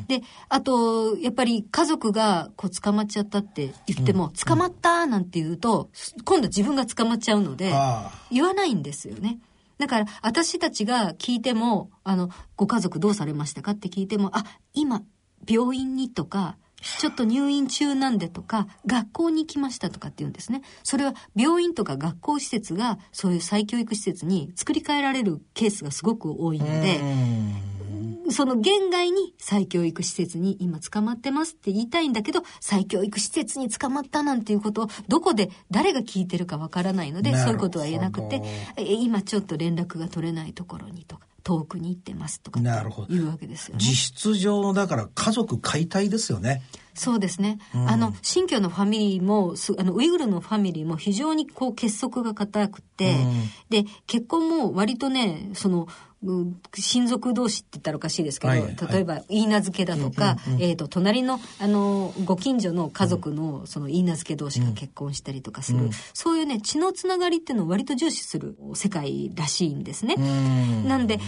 で、あと、やっぱり家族がこう捕まっちゃったって言っても、捕まったなんて言うと、今度自分が捕まっちゃうので、言わないんですよね。だから、私たちが聞いても、あの、ご家族どうされましたかって聞いても、あ、今、病院にとか、ちょっと入院中なんでとか、学校に行きましたとかって言うんですね。それは病院とか学校施設がそういう再教育施設に作り変えられるケースがすごく多いので、その現外に再教育施設に今捕まってますって言いたいんだけど、再教育施設に捕まったなんていうことをどこで誰が聞いてるかわからないので、そういうことは言えなくて、今ちょっと連絡が取れないところにとか。遠くに行ってますとかいうわけですよね。実質上のだから家族解体ですよね。そうですね。うん、あの、新疆のファミリーも、あの、ウイグルのファミリーも非常にこう結束が固くて、うん、で、結婚も割とね、その、親族同士って言ったらおかしいですけど、はい、例えば、言い名付けだとか、えっ、と、隣の、あの、ご近所の家族の、その、言い名付け同士が結婚したりとかする、うん、そういうね、血のつながりっていうのを割と重視する世界らしいんですね。なんで、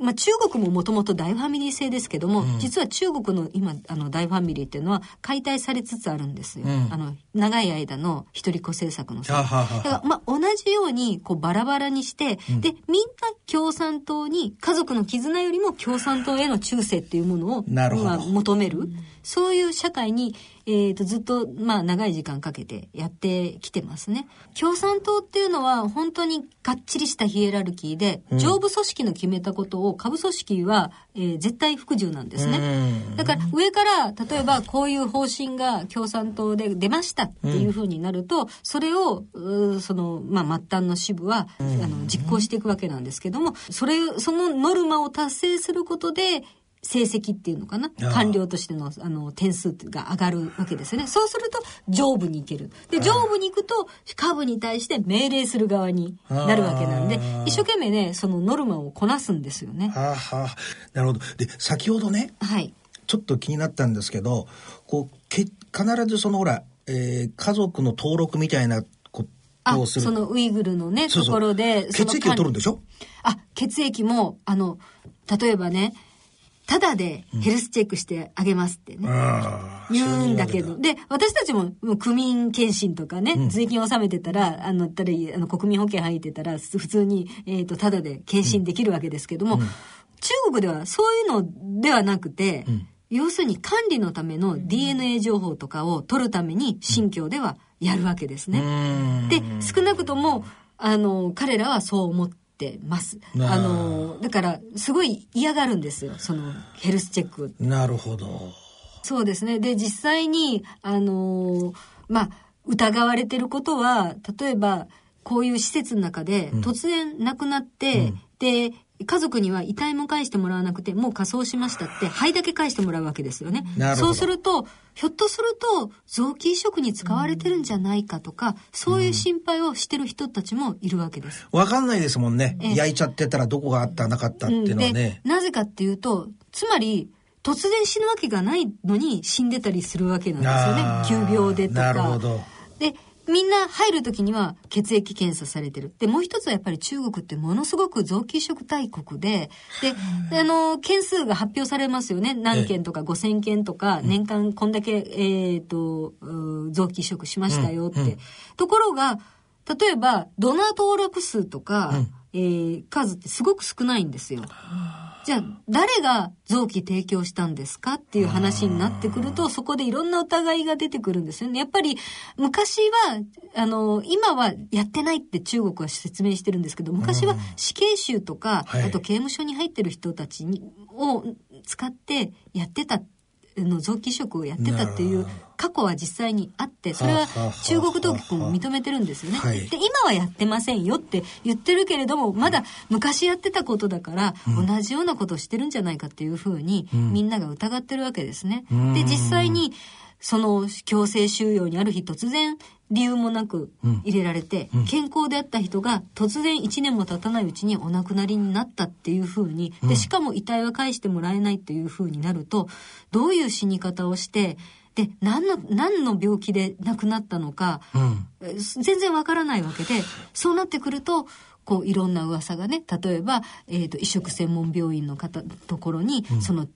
まあ、中国ももともと大ファミリー制ですけども、うん、実は中国の今あの大ファミリーっていうのは解体されつつあるんですよ、うん、あの長い間の一人子政策のせいだからまあ同じようにこうバラバラにして、うん、でみんな共産党に家族の絆よりも共産党への忠誠っていうものを今求めるそういう社会にえーと、ずっと、まあ、長い時間かけてやってきてますね。共産党っていうのは本当にがっちりしたヒエラルキーで、うん、上部組織の決めたことを下部組織は、えー、絶対服従なんですね。だから上から例えばこういう方針が共産党で出ましたっていうふうになると、うん、それをその、まあ、末端の支部は、あの実行していくわけなんですけどもそれそのノルマを達成することで成績っていうのかな？官僚としてのあの点数が上がるわけですよね。そうすると上部に行ける。で、上部に行くと下部に対して命令する側になるわけなんで、一生懸命ね、そのノルマをこなすんですよね。はあはあ、なるほど。で、先ほどね、はい、ちょっと気になったんですけど、こう、け必ずそのほら、えー、家族の登録みたいなことをする。そのウイグルのね、ところで。血液を取るんでしょ？あ、血液も、あの、例えばね、ただでヘルスチェックしてあげますってね。うん、言うんだけど。で、私たちももう区民検診とかね、うん、税金を納めてたら、あの、たり、あの、国民保険入ってたら、普通に、えっ、ー、と、ただで検診できるわけですけども、うん、中国ではそういうのではなくて、要するに管理のための DNA 情報とかを取るために新疆ではやるわけですね。で、少なくとも、あの、彼らはそう思ってってます。あの、だから、すごい嫌がるんですよ、そのヘルスチェック。なるほど。そうですね。で、実際に、あの、まあ、疑われてることは、例えば、こういう施設の中で突然亡くなって、うん、で、家族には遺体も返してもらわなくて、もう仮装しましたって、灰だけ返してもらうわけですよね。そうすると、ひょっとすると、臓器移植に使われてるんじゃないかとか、そういう心配をしてる人たちもいるわけです。わ、うん、かんないですもんね。焼いちゃってたらどこがあった、なかったっていうのはね。なぜかっていうと、つまり、突然死ぬわけがないのに死んでたりするわけなんですよね。急病でとか。なるほど。で、みんな入る時には血液検査されてる。で、もう一つはやっぱり中国ってものすごく臓器移植大国で、で、あの、件数が発表されますよね。何件とか5000件とか、年間こんだけ、えっ、ー、と、臓器移植しましたよって。ところが、例えば、ドナー登録数とか、うん、えー、数ってすごく少ないんですよ。じゃあ、誰が臓器提供したんですかっていう話になってくると、そこでいろんな疑いが出てくるんですよね。やっぱり、昔は、あの、今はやってないって中国は説明してるんですけど、昔は死刑囚とか、あと刑務所に入ってる人たちに、を使ってやってたの臓器移植をやってたっていう過去は実際にあってそれは中国当局も認めてるんですよね。で今はやってませんよって言ってるけれどもまだ昔やってたことだから同じようなことをしてるんじゃないかっていうふうにみんなが疑ってるわけですね。で実際にその強制収容にある日突然理由もなく入れられて、うん、健康であった人が突然1年も経たないうちにお亡くなりになったっていうふうに、で、しかも遺体は返してもらえないっていうふうになると、どういう死に方をして、で、何の、何の病気で亡くなったのか、うん、全然わからないわけで、そうなってくると、こういろんな噂がね例えば、えーと、移植専門病院の方ところに、うん、その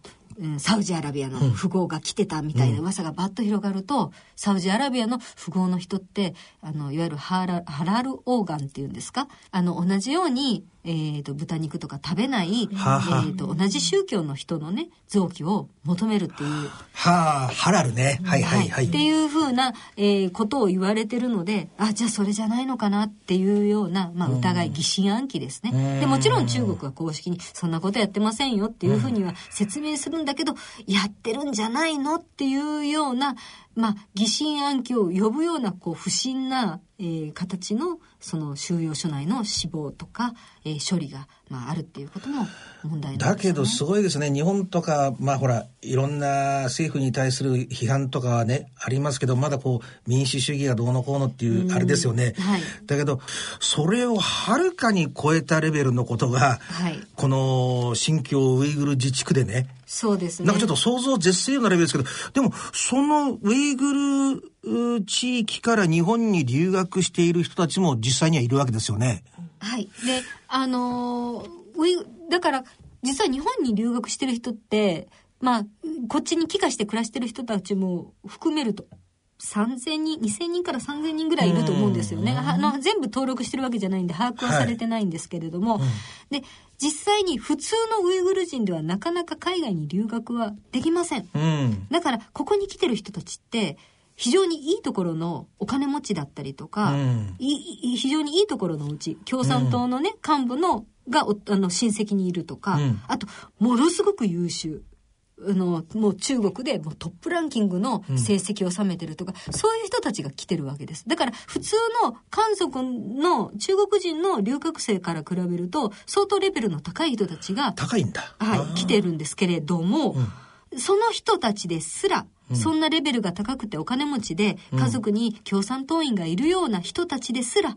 サウジアラビアの富豪が来てたみたいな噂がバッと広がると、サウジアラビアの富豪の人ってあのいわゆるハラハラルオーガンっていうんですか？あの同じようにえーと、豚肉とか食べない、はあはあ、えーと、同じ宗教の人のね臓器を求めるっていう。はあハラルね。はいはいはい。っていうふうな、えー、ことを言われてるのであじゃあそれじゃないのかなっていうような、まあ、疑い疑心暗鬼ですね。でもちろん中国は公式にそんなことやってませんよっていうふうには説明するんだけどやってるんじゃないのっていうようなまあ、疑心暗鬼を呼ぶようなこう不審な、えー、形のその収容所内の死亡とか、えー、処理が、まあ、あるっていうことも問題、ね、だけどすごいですね。日本とかまあほらいろんな政府に対する批判とかはねありますけどまだこう民主主義がどうのこうのっていうあれですよね、はい、だけどそれをはるかに超えたレベルのことが、はい、この新疆ウイグル自治区でねそうですね。なんかちょっと想像を絶するようなレベルですけど、でも、そのウイグル地域から日本に留学している人たちも実際にはいるわけですよね。はい。で、あのウイだから、実は日本に留学してる人って、まあ、こっちに帰化して暮らしてる人たちも含めると、3000人、2000人から3000人ぐらいいると思うんですよね。あの、全部登録してるわけじゃないんで、把握はされてないんですけれども、はいうん、で、実際に普通のウイグル人ではなかなか海外に留学はできません。うん、だから、ここに来てる人たちって、非常にいいところのお金持ちだったりとか、うん、非常にいいところのうち、共産党のね、幹部のがあの親戚にいるとか、うん、あとものすごく優秀。あのもう中国でもうトップランキングの成績を収めてるとか、うん、そういう人たちが来てるわけです。だから普通の漢族の中国人の留学生から比べると相当レベルの高い人たちが高いんだ、はい、来てるんですけれども、うん、その人たちですらそんなレベルが高くてお金持ちで家族に共産党員がいるような人たちですら、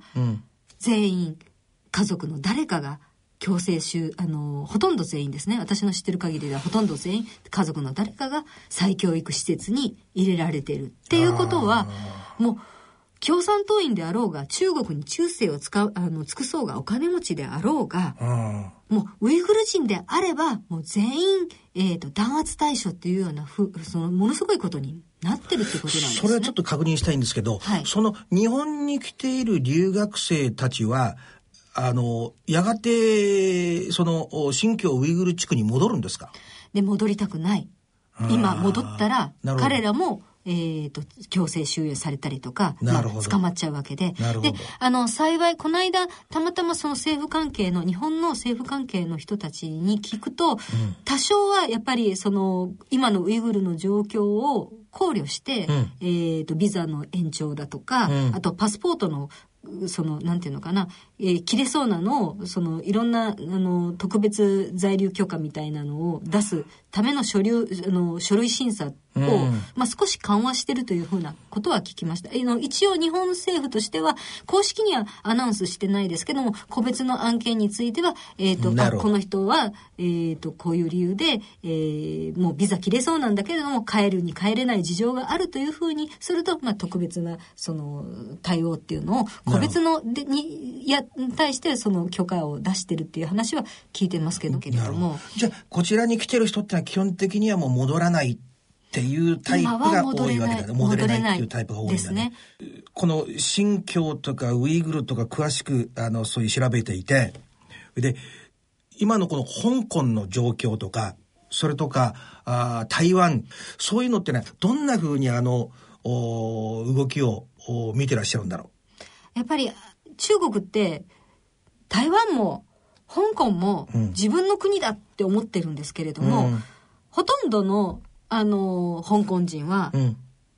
全員家族の誰かが強制収、あの、ほとんど全員ですね。私の知ってる限りではほとんど全員、家族の誰かが再教育施設に入れられているっていうことは、もう、共産党員であろうが、中国に忠誠を使う、あの、尽くそうがお金持ちであろうが、もう、ウイグル人であれば、もう全員、えっ、ー、と、弾圧対象っていうようなふ、その、ものすごいことになってるってことなんですね。それはちょっと確認したいんですけど、はい、その、日本に来ている留学生たちは、あの、やがて、その、新疆ウイグル地区に戻るんですか？で、戻りたくない。今戻ったら、彼らも、えっ、ー、と、強制収容されたりとか、まあ、捕まっちゃうわけで。で、あの、幸い、この間、たまたまその政府関係の、日本の政府関係の人たちに聞くと、うん、多少はやっぱり、その、今のウイグルの状況を考慮して、うん、えっ、ー、と、ビザの延長だとか、うん、あとパスポートのその、なんていうのかな、えー、切れそうなのを、その、いろんな、あの、特別在留許可みたいなのを出すための書類、あの、書類審査を、うん、まあ、少し緩和してるというふうなことは聞きました。えの一応日本政府としては、公式にはアナウンスしてないですけども、個別の案件については、えっ、ー、と、あ、この人は、えっ、ー、と、こういう理由で、えー、もうビザ切れそうなんだけれども、帰るに帰れない事情があるというふうにすると、まあ、特別な、その、対応っていうのを、個別のでに、や、対してその許可を出してるっていう話は聞いてますけど、けれども。じゃあ、こちらに来てる人ってのは基本的にはもう戻らないっていうタイプが多いわけだね。戻れないっていうタイプが多いんだね。ねこの新疆とかウイグルとか詳しく、あの、そういう調べていて、で、今のこの香港の状況とか、それとか、あ台湾、そういうのってね、どんなふうにあの、動きを見てらっしゃるんだろう？やっぱり中国って台湾も香港も自分の国だって思ってるんですけれども、うん、ほとんどの、あの、香港人は、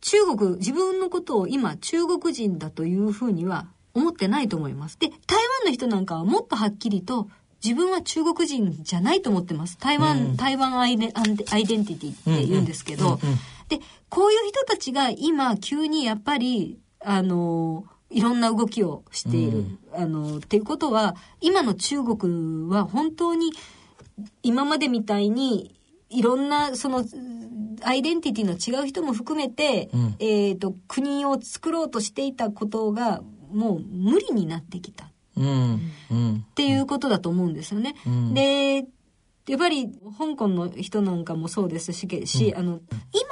中国、自分のことを今中国人だというふうには思ってないと思います。で、台湾の人なんかはもっとはっきりと、自分は中国人じゃないと思ってます。台湾、うん、台湾アイデアイデンティティって言うんですけど、で、こういう人たちが今急にやっぱり、あの、いろんな動きをしている。うん、あの、っていうことは、今の中国は本当に今までみたいにいろんなそのアイデンティティの違う人も含めて、うん、えっ、と、国を作ろうとしていたことがもう無理になってきた。うん、っていうことだと思うんですよね。うん、で、やっぱり香港の人なんかもそうですし、しあの、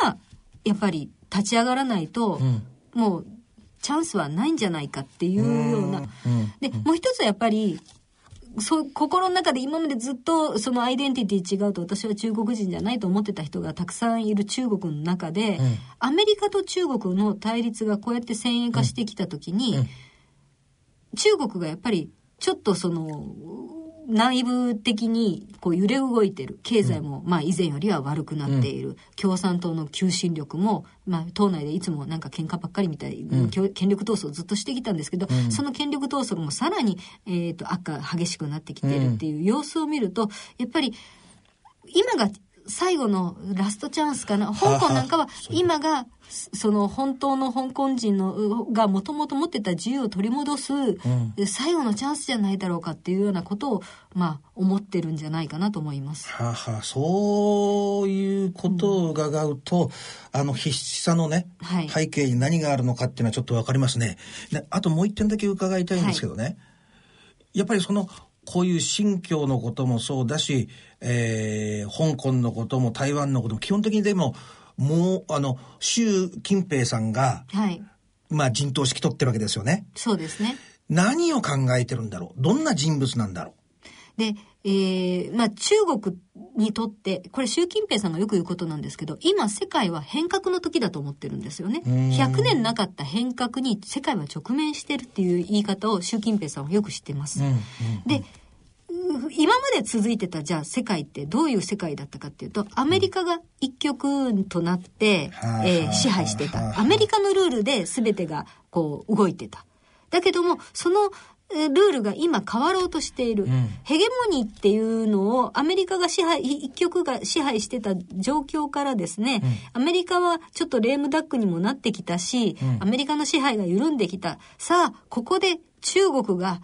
今、やっぱり立ち上がらないと、もうチャンスはないんじゃないかっていうような。で、もう一つはやっぱり、そう、心の中で今までずっとそのアイデンティティ違うと私は中国人じゃないと思ってた人がたくさんいる中国の中で、うん、アメリカと中国の対立がこうやって先鋭化してきた時に、うん、中国がやっぱりちょっとその、内部的にこう揺れ動いてる。経済もまあ以前よりは悪くなっている、うん、共産党の求心力も、まあ、党内でいつもなんか喧嘩ばっかりみたい、うん、権力闘争をずっとしてきたんですけど、うん、その権力闘争もさらに、えーと、悪化激しくなってきてるっていう様子を見るとやっぱり今が最後のラストチャンスかな？香港なんかは今がその本当の香港人のがもともと持ってた自由を取り戻す、最後のチャンスじゃないだろうかっていうようなことを、まあ、思ってるんじゃないかなと思います。はあ、はあ、そういうことを伺うと、うん、あの必死さのね、はい、背景に何があるのかっていうのはちょっとわかりますね。あともう一点だけ伺いたいんですけどね。はい、やっぱりそのこういう新疆のこともそうだし、えー、香港のことも台湾のことも基本的にでももうあの習近平さんが、はい、まあ陣頭指揮取ってるわけですよね。そうですね。何を考えてるんだろう？どんな人物なんだろう？で、えー、まあ中国にとって、これ習近平さんがよく言うことなんですけど、今世界は変革の時だと思ってるんですよね。100年なかった変革に世界は直面してるっていう言い方を習近平さんはよく知ってます。うんうんうん、で、今まで続いてたじゃあ世界ってどういう世界だったかっていうとアメリカが一極となって、えー、支配してた。アメリカのルールで全てがこう動いてた。だけどもそのルールが今変わろうとしている、うん、ヘゲモニーっていうのをアメリカが支配一極が支配してた状況からですね、うん、アメリカはちょっとレームダックにもなってきたし、うん、アメリカの支配が緩んできた。さあここで中国が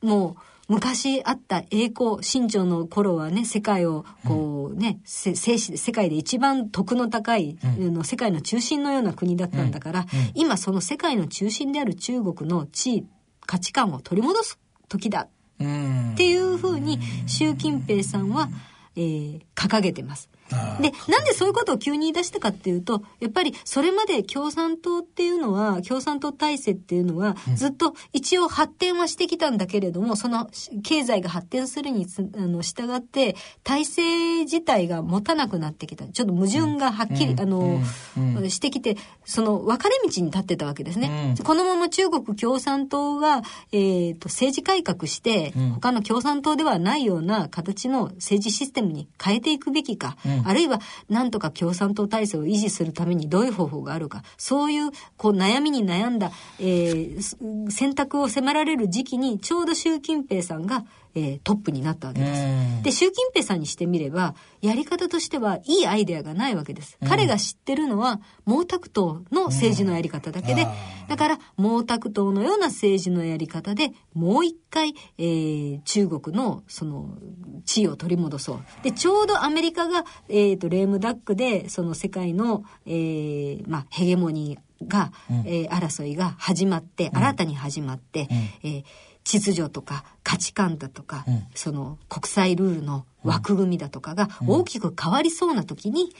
もう昔あった栄光、清朝の頃はね、世界をこうね、うん、世界で一番徳の高い、うん、の世界の中心のような国だったんだから、うん、今その世界の中心である中国の地位、価値観を取り戻す時だ。っていうふうに習近平さんは、えー、掲げてます。で、なんでそういうことを急に言い出したかっていうと、やっぱりそれまで共産党っていうのは、共産党体制っていうのは、ずっと一応発展はしてきたんだけれども、その経済が発展するにあの従って、体制自体が持たなくなってきた。ちょっと矛盾がはっきり、あの、してきて、その分かれ道に立ってたわけですね。このまま中国共産党が、えっ、ー、と、政治改革して、他の共産党ではないような形の政治システムに変えていくべきか、あるいはなんとか共産党体制を維持するためにどういう方法があるか、そういうこう悩みに悩んだ、えー、選択を迫られる時期にちょうど習近平さんがえー、トップになったわけです。で、習近平さんにしてみれば、やり方としてはいいアイデアがないわけです。彼が知ってるのは、毛沢東の政治のやり方だけで、だから、毛沢東のような政治のやり方で、もう一回、えー、中国の、その、地位を取り戻そう。で、ちょうどアメリカが、えっ、ー、と、レームダックで、その世界の、えー、まあ、ヘゲモニーが、うん、えー、争いが始まって、新たに始まって、うん、えー秩序とか価値観だとか、うん、その国際ルールの枠組みだとかが大きく変わりそうな時に、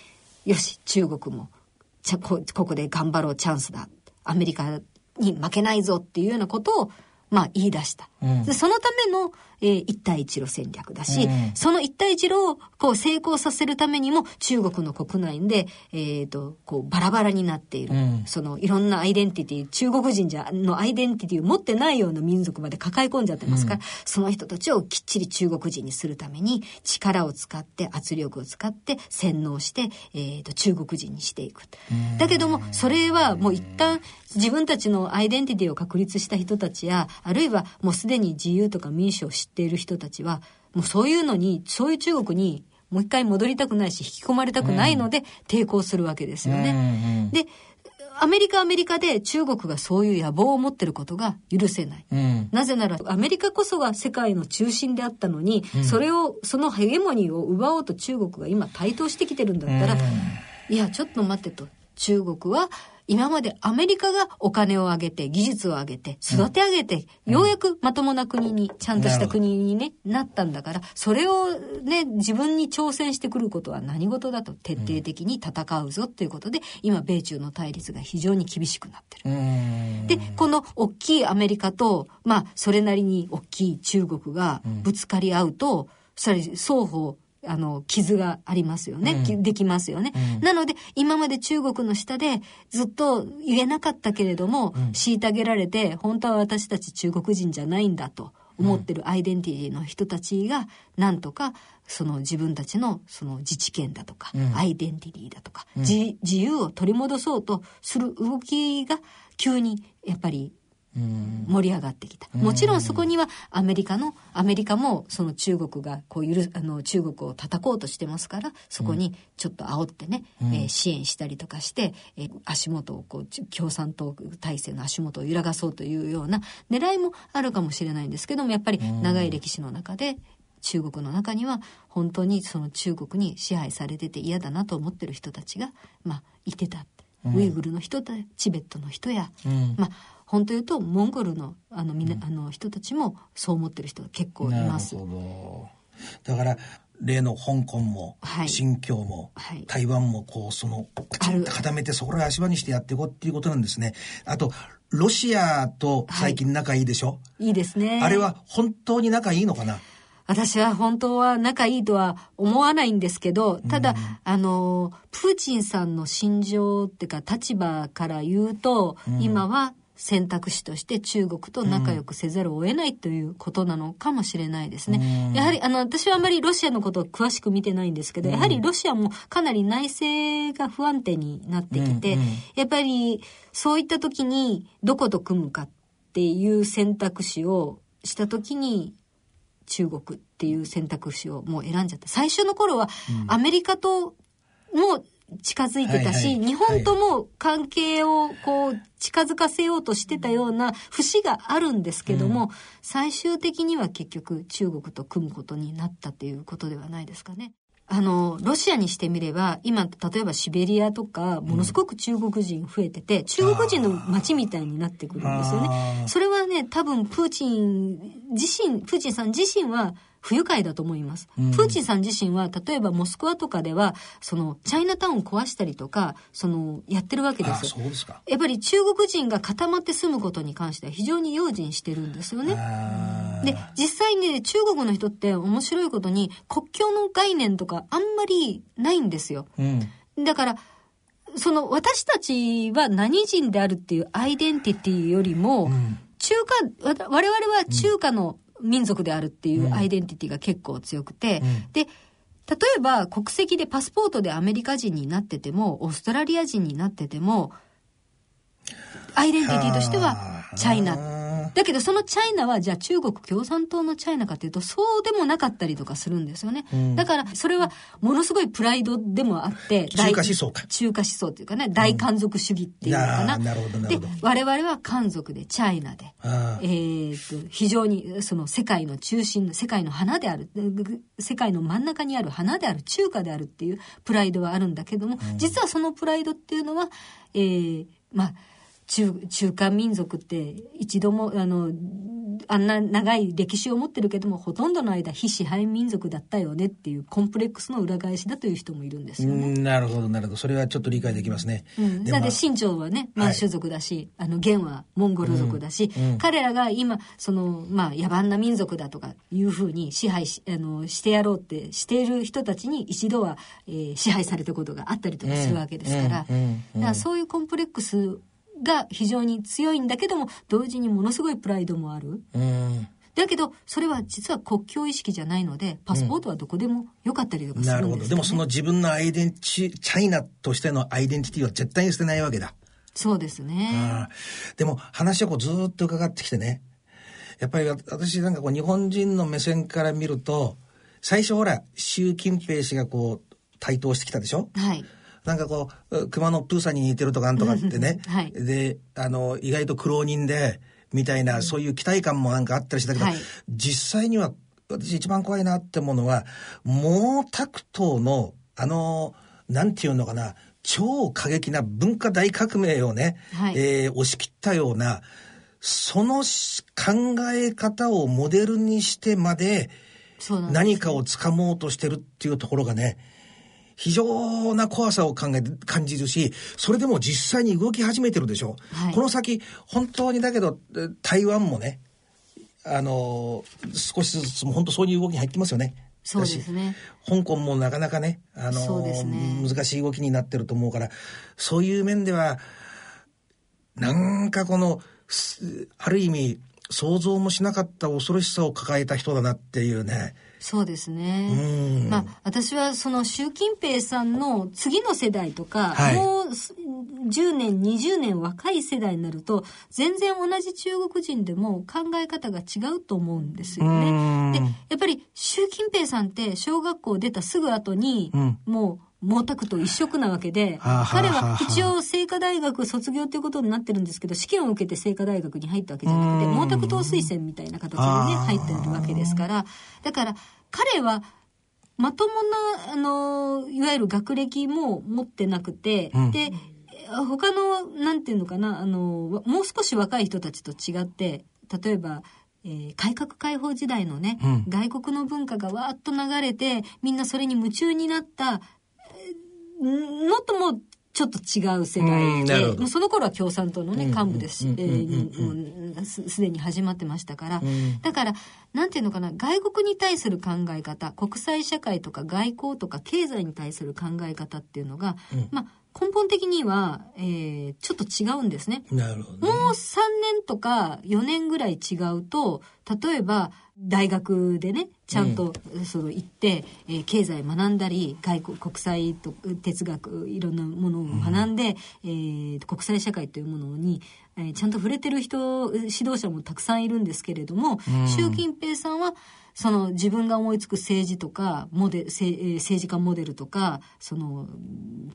うん、よし中国もこここで頑張ろうチャンスだ。アメリカに負けないぞっていうようなことをまあ言い出した。うん、でそのためのえー、一帯一路戦略だし、うん、その一帯一路をこう成功させるためにも中国の国内で、えーと、こうバラバラになっている、うん、そのいろんなアイデンティティ中国人じゃのアイデンティティを持ってないような民族まで抱え込んじゃってますから、うん、その人たちをきっちり中国人にするために力を使って圧力を使って洗脳して、えーと、中国人にしていく。だけどもそれはもう一旦自分たちのアイデンティティを確立した人たちやあるいはもうすでに自由とか民主を知っている人たちは、もうそういうのに、そういう中国にもう一回戻りたくないし、引き込まれたくないので、抵抗するわけですよね。で、アメリカアメリカで中国がそういう野望を持ってることが許せない。うん、なぜならアメリカこそが世界の中心であったのに、うん、それを、そのヘゲモニーを奪おうと中国が今台頭してきてるんだったら、うん、いや、ちょっと待ってと。中国は今までアメリカがお金を上げて、技術を上げて、育て上げて、うん、ようやくまともな国に、ちゃんとした国にね、なったんだから、それをね、自分に挑戦してくることは何事だと徹底的に戦うぞっていうことで、今、米中の対立が非常に厳しくなってる。で、この大きいアメリカと、まあ、それなりに大きい中国がぶつかり合うと、それ双方あの、傷がありますよね。うん、できますよね、うん、なので、今まで中国の下でずっと言えなかったけれども、うん、虐げられて、本当は私たち中国人じゃないんだと思ってるアイデンティティの人たちが、なんとか、その自分たちのその自治権だとか、アイデンティティだとか、自由を取り戻そうとする動きが急にやっぱり盛り上がってきた。もちろんそこにはアメリカの、アメリカもその中国がこうゆる、あの中国を叩こうとしてますから、そこにちょっと煽ってね、うん、えー、支援したりとかして、えー、足元をこう、共産党体制の足元を揺らがそうというような狙いもあるかもしれないんですけども、やっぱり長い歴史の中で、中国の中には本当にその中国に支配されてて嫌だなと思ってる人たちが、まあ、いてた。ウイグルの人とチベットの人や、うん、まあ本当言うとモンゴルのあのみな、うん、あの人たちもそう思ってる人が結構います。だから例の香港も、はい、新疆も、はい、台湾もこうその固めてそこら足場にしてやっていこうっていうことなんですね。あとロシアと最近仲いいでしょ、はい、いいですね。あれは本当に仲いいのかな？私は本当は仲いいとは思わないんですけど、ただ、うん、あの、プーチンさんの心情っていうか立場から言うと、うん、今は選択肢として中国と仲良くせざるを得ないということなのかもしれないですね。うん、やはり、あの、私はあまりロシアのことを詳しく見てないんですけど、やはりロシアもかなり内政が不安定になってきて、やっぱりそういった時にどこと組むかっていう選択肢をした時に中国っていう選択肢をもう選んじゃった。最初の頃はアメリカとも近づいてたし、はいはい、日本とも関係をこう近づかせようとしてたような節があるんですけども、うん、最終的には結局中国と組むことになったということではないですかね。あの、ロシアにしてみれば、今、例えばシベリアとか、ものすごく中国人増えてて、うん、中国人の街みたいになってくるんですよね。それはね、多分、プーチン自身、プーチンさん自身は、不愉快だと思います。うん、プーチンさん自身は、例えばモスクワとかでは、その、チャイナタウン壊したりとか、その、やってるわけですそうですか。やっぱり中国人が固まって住むことに関しては非常に用心してるんですよね。で、実際に中国の人って面白いことに、国境の概念とかあんまりないんですよ。うん、だから、その私たちは何人であるっていうアイデンティティよりも、うん、中華、我々は中華の民族であるっていうアイデンティティが結構強くて、うん、で、例えば国籍でパスポートでアメリカ人になってても、オーストラリア人になってても、アイデンティティとしてはチャイナだけどそのチャイナはじゃあ中国共産党のチャイナかというとそうでもなかったりとかするんですよね。うん、だからそれはものすごいプライドでもあって、中華思想か。中華思想っていうかね、大漢族主義っていうのかな。うん、なるほどなるほど。で、我々は漢族でチャイナで、えー、と、非常にその世界の中心、世界の花である、世界の真ん中にある花である、中華であるっていうプライドはあるんだけども、うん、実はそのプライドっていうのは、えー、まあ、中、中華民族って一度も、あの、あんな長い歴史を持ってるけども、ほとんどの間非支配民族だったよねっていうコンプレックスの裏返しだという人もいるんですよね。なるほど、なるほど。それはちょっと理解できますね。うん、だって清朝はね、満州族だし、はい、あの、元はモンゴル族だし、うんうん、彼らが今、その、まあ、野蛮な民族だとかいうふうに支配し、あの、してやろうってしている人たちに一度は、えー、支配されたことがあったりとかするわけですから、だからそういうコンプレックスが非常に強いんだけども同時にものすごいプライドもある。だけどそれは実は国境意識じゃないのでパスポートはどこでもよかったりとかするんです、ねうん、なるほど。でもその自分のアイデンティチャイナとしてのアイデンティティは絶対に捨てないわけだ。そうですね、でも話をこうずっと伺ってきてね。やっぱり私なんかこう日本人の目線から見ると最初ほら習近平氏がこう台頭してきたでしょ？はいなんかこう、熊野プーさんに似てるとかなんとかってね。はい、で、あの、意外と苦労人で、みたいな、そういう期待感もなんかあったりしたけど、はい、実際には、私一番怖いなって思うのは、毛沢東の、あの、なんていうのかな、超過激な文化大革命をね、はい、えー、押し切ったような、その考え方をモデルにしてまで、何かを掴もうとしてるっていうところがね、非常な怖さを考え、感じるし、それでも実際に動き始めてるでしょう。はい、この先、本当にだけど、台湾もね、あの、少しずつも本当そういう動きに入ってますよね。そうですね。香港もなかなかね、あの、ね、難しい動きになってると思うから、そういう面では、なんかこの、ある意味、想像もしなかった恐ろしさを抱えた人だなっていうね。そうですね。まあ、私はその習近平さんの次の世代とか、はい、もう10年、20年若い世代になると、全然同じ中国人でも考え方が違うと思うんですよね。で、やっぱり習近平さんって小学校出たすぐ後に、うん、もう、毛沢東一色なわけで、彼は一応清華大学卒業ということになってるんですけど、試験を受けて清華大学に入ったわけじゃなくて、毛沢東推薦みたいな形でね、入ってるわけですから、だから彼は、まともな、あの、いわゆる学歴も持ってなくて、うん、で、他の、なんていうのかな、あの、もう少し若い人たちと違って、例えば、えー、改革開放時代のね、うん、外国の文化がわーっと流れて、みんなそれに夢中になった、のともちょっと違う世代で、もうその頃は共産党のね、幹部です。し、すでに始まってましたから、だから、なんていうのかな、外国に対する考え方、国際社会とか外交とか経済に対する考え方っていうのが、まあ、根本的には、えー、ちょっと違うんですね。なるほど、ね、もう3年とか4年ぐらい違うと、例えば、大学でね、ちゃんと、その行って、えー、経済学んだり、外国、国際と哲学、いろんなものを学んで、うん、えー、国際社会というものに、えー、ちゃんと触れてる人、指導者もたくさんいるんですけれども、うん、習近平さんは、その自分が思いつく政治とか、モデ、政治家モデルとか、その、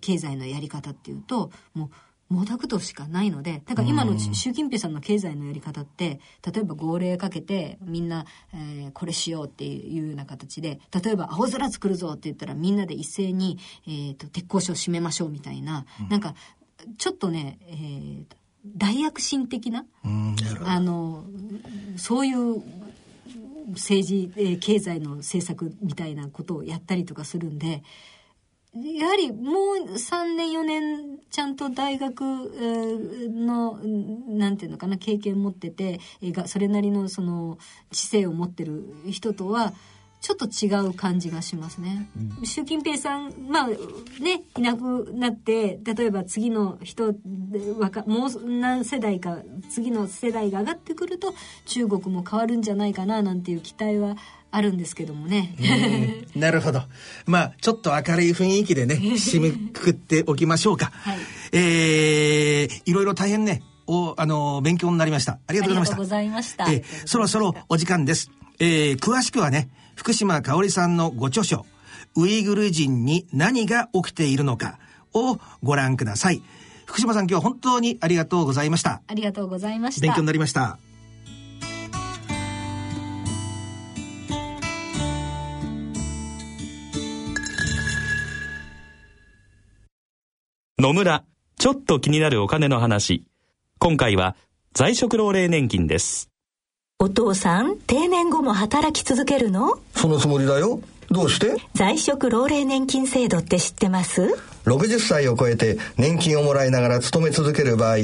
経済のやり方っていうと、もう、毛沢東しかないので、だから今の習近平さんの経済のやり方って、例えば号令かけて、みんな、えー、これしようっていうような形で、例えば青空作るぞって言ったらみんなで一斉に、えーと、鉄鋼所を閉めましょうみたいな、うん、なんか、ちょっとね、えー、大躍進的な、あの、そういう政治、えー、経済の政策みたいなことをやったりとかするんで、やはりもう3年4年ちゃんと大学のなんていうのかな経験持っててそれなりのその知性を持ってる人とはちょっと違う感じがしますね。うん、習近平さん、まあね、いなくなって、例えば次の人、もう何世代か、次の世代が上がってくると、中国も変わるんじゃないかな、なんていう期待はあるんですけどもね。なるほど。まあ、ちょっと明るい雰囲気でね、締めくくっておきましょうか。はい、えー、いろいろ大変ね、お、あの、勉強になりました。ありがとうございました。ありがとうございました。えー、そろそろお時間です。えー、詳しくはね、福島香織さんのご著書、ウイグル人に何が起きているのかをご覧ください。福島さん今日は本当にありがとうございました。ありがとうございました。勉強になりました。野村、ちょっと気になるお金の話。今回は在職老齢年金です。お父さん、定年後も働き続けるの？そのつもりだよ。どうして？在職老齢年金制度って知ってます？60歳を超えて年金をもらいながら勤め続ける場合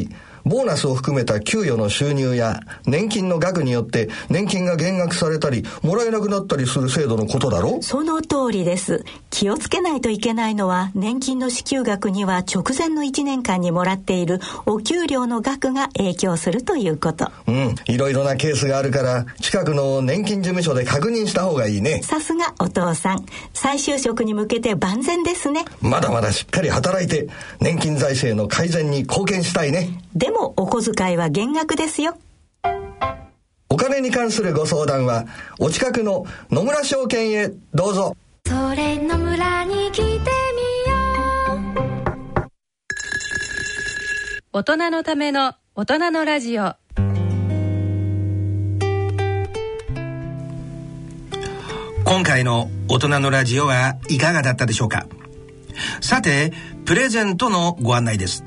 ボーナスを含めた給与の収入や年金の額によって年金が減額されたりもらえなくなったりする制度のことだろその通りです。気をつけないといけないのは年金の支給額には直前の1年間にもらっているお給料の額が影響するということ。うん。いろいろなケースがあるから近くの年金事務所で確認した方がいいね。さすがお父さん。再就職に向けて万全ですね。まだまだしっかり働いて年金財政の改善に貢献したいね。でもお小遣いは減額ですよ。お金に関するご相談は、お近くの野村証券へどうぞ。それ野村に来てみよう。大人のための大人のラジオ。今回の大人のラジオはいかがだったでしょうかさて、プレゼントのご案内です。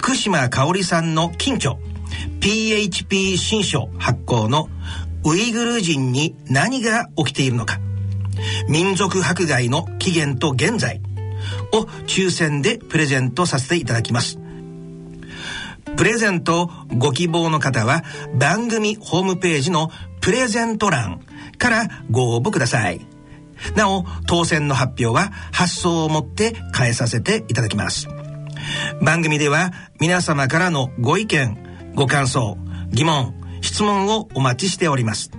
福島香織さんの近所 PHP 新書発行のウイグル人に何が起きているのか民族迫害の起源と現在を抽選でプレゼントさせていただきます。プレゼントご希望の方は番組ホームページのプレゼント欄からご応募ください。なお当選の発表は発送をもって返させていただきます。番組では皆様からのご意見、ご感想、疑問、質問をお待ちしております。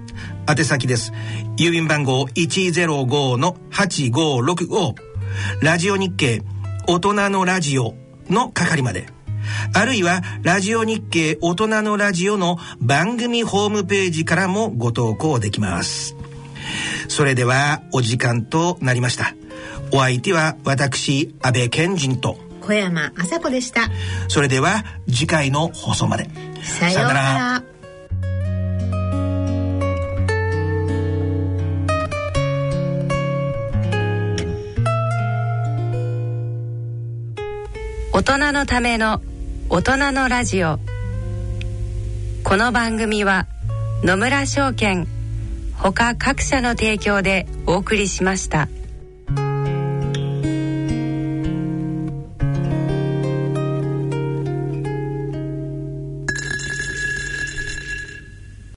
宛先です。郵便番号105-8565ラジオ日経大人のラジオの係まで。あるいは、ラジオ日経大人のラジオの番組ホームページからもご投稿できます。それでは、お時間となりました。お相手は私、安倍賢人と、小山麻子でした。それでは次回の放送まで。さようなら。大人のための大人のラジオ。この番組は野村証券ほか各社の提供でお送りしました。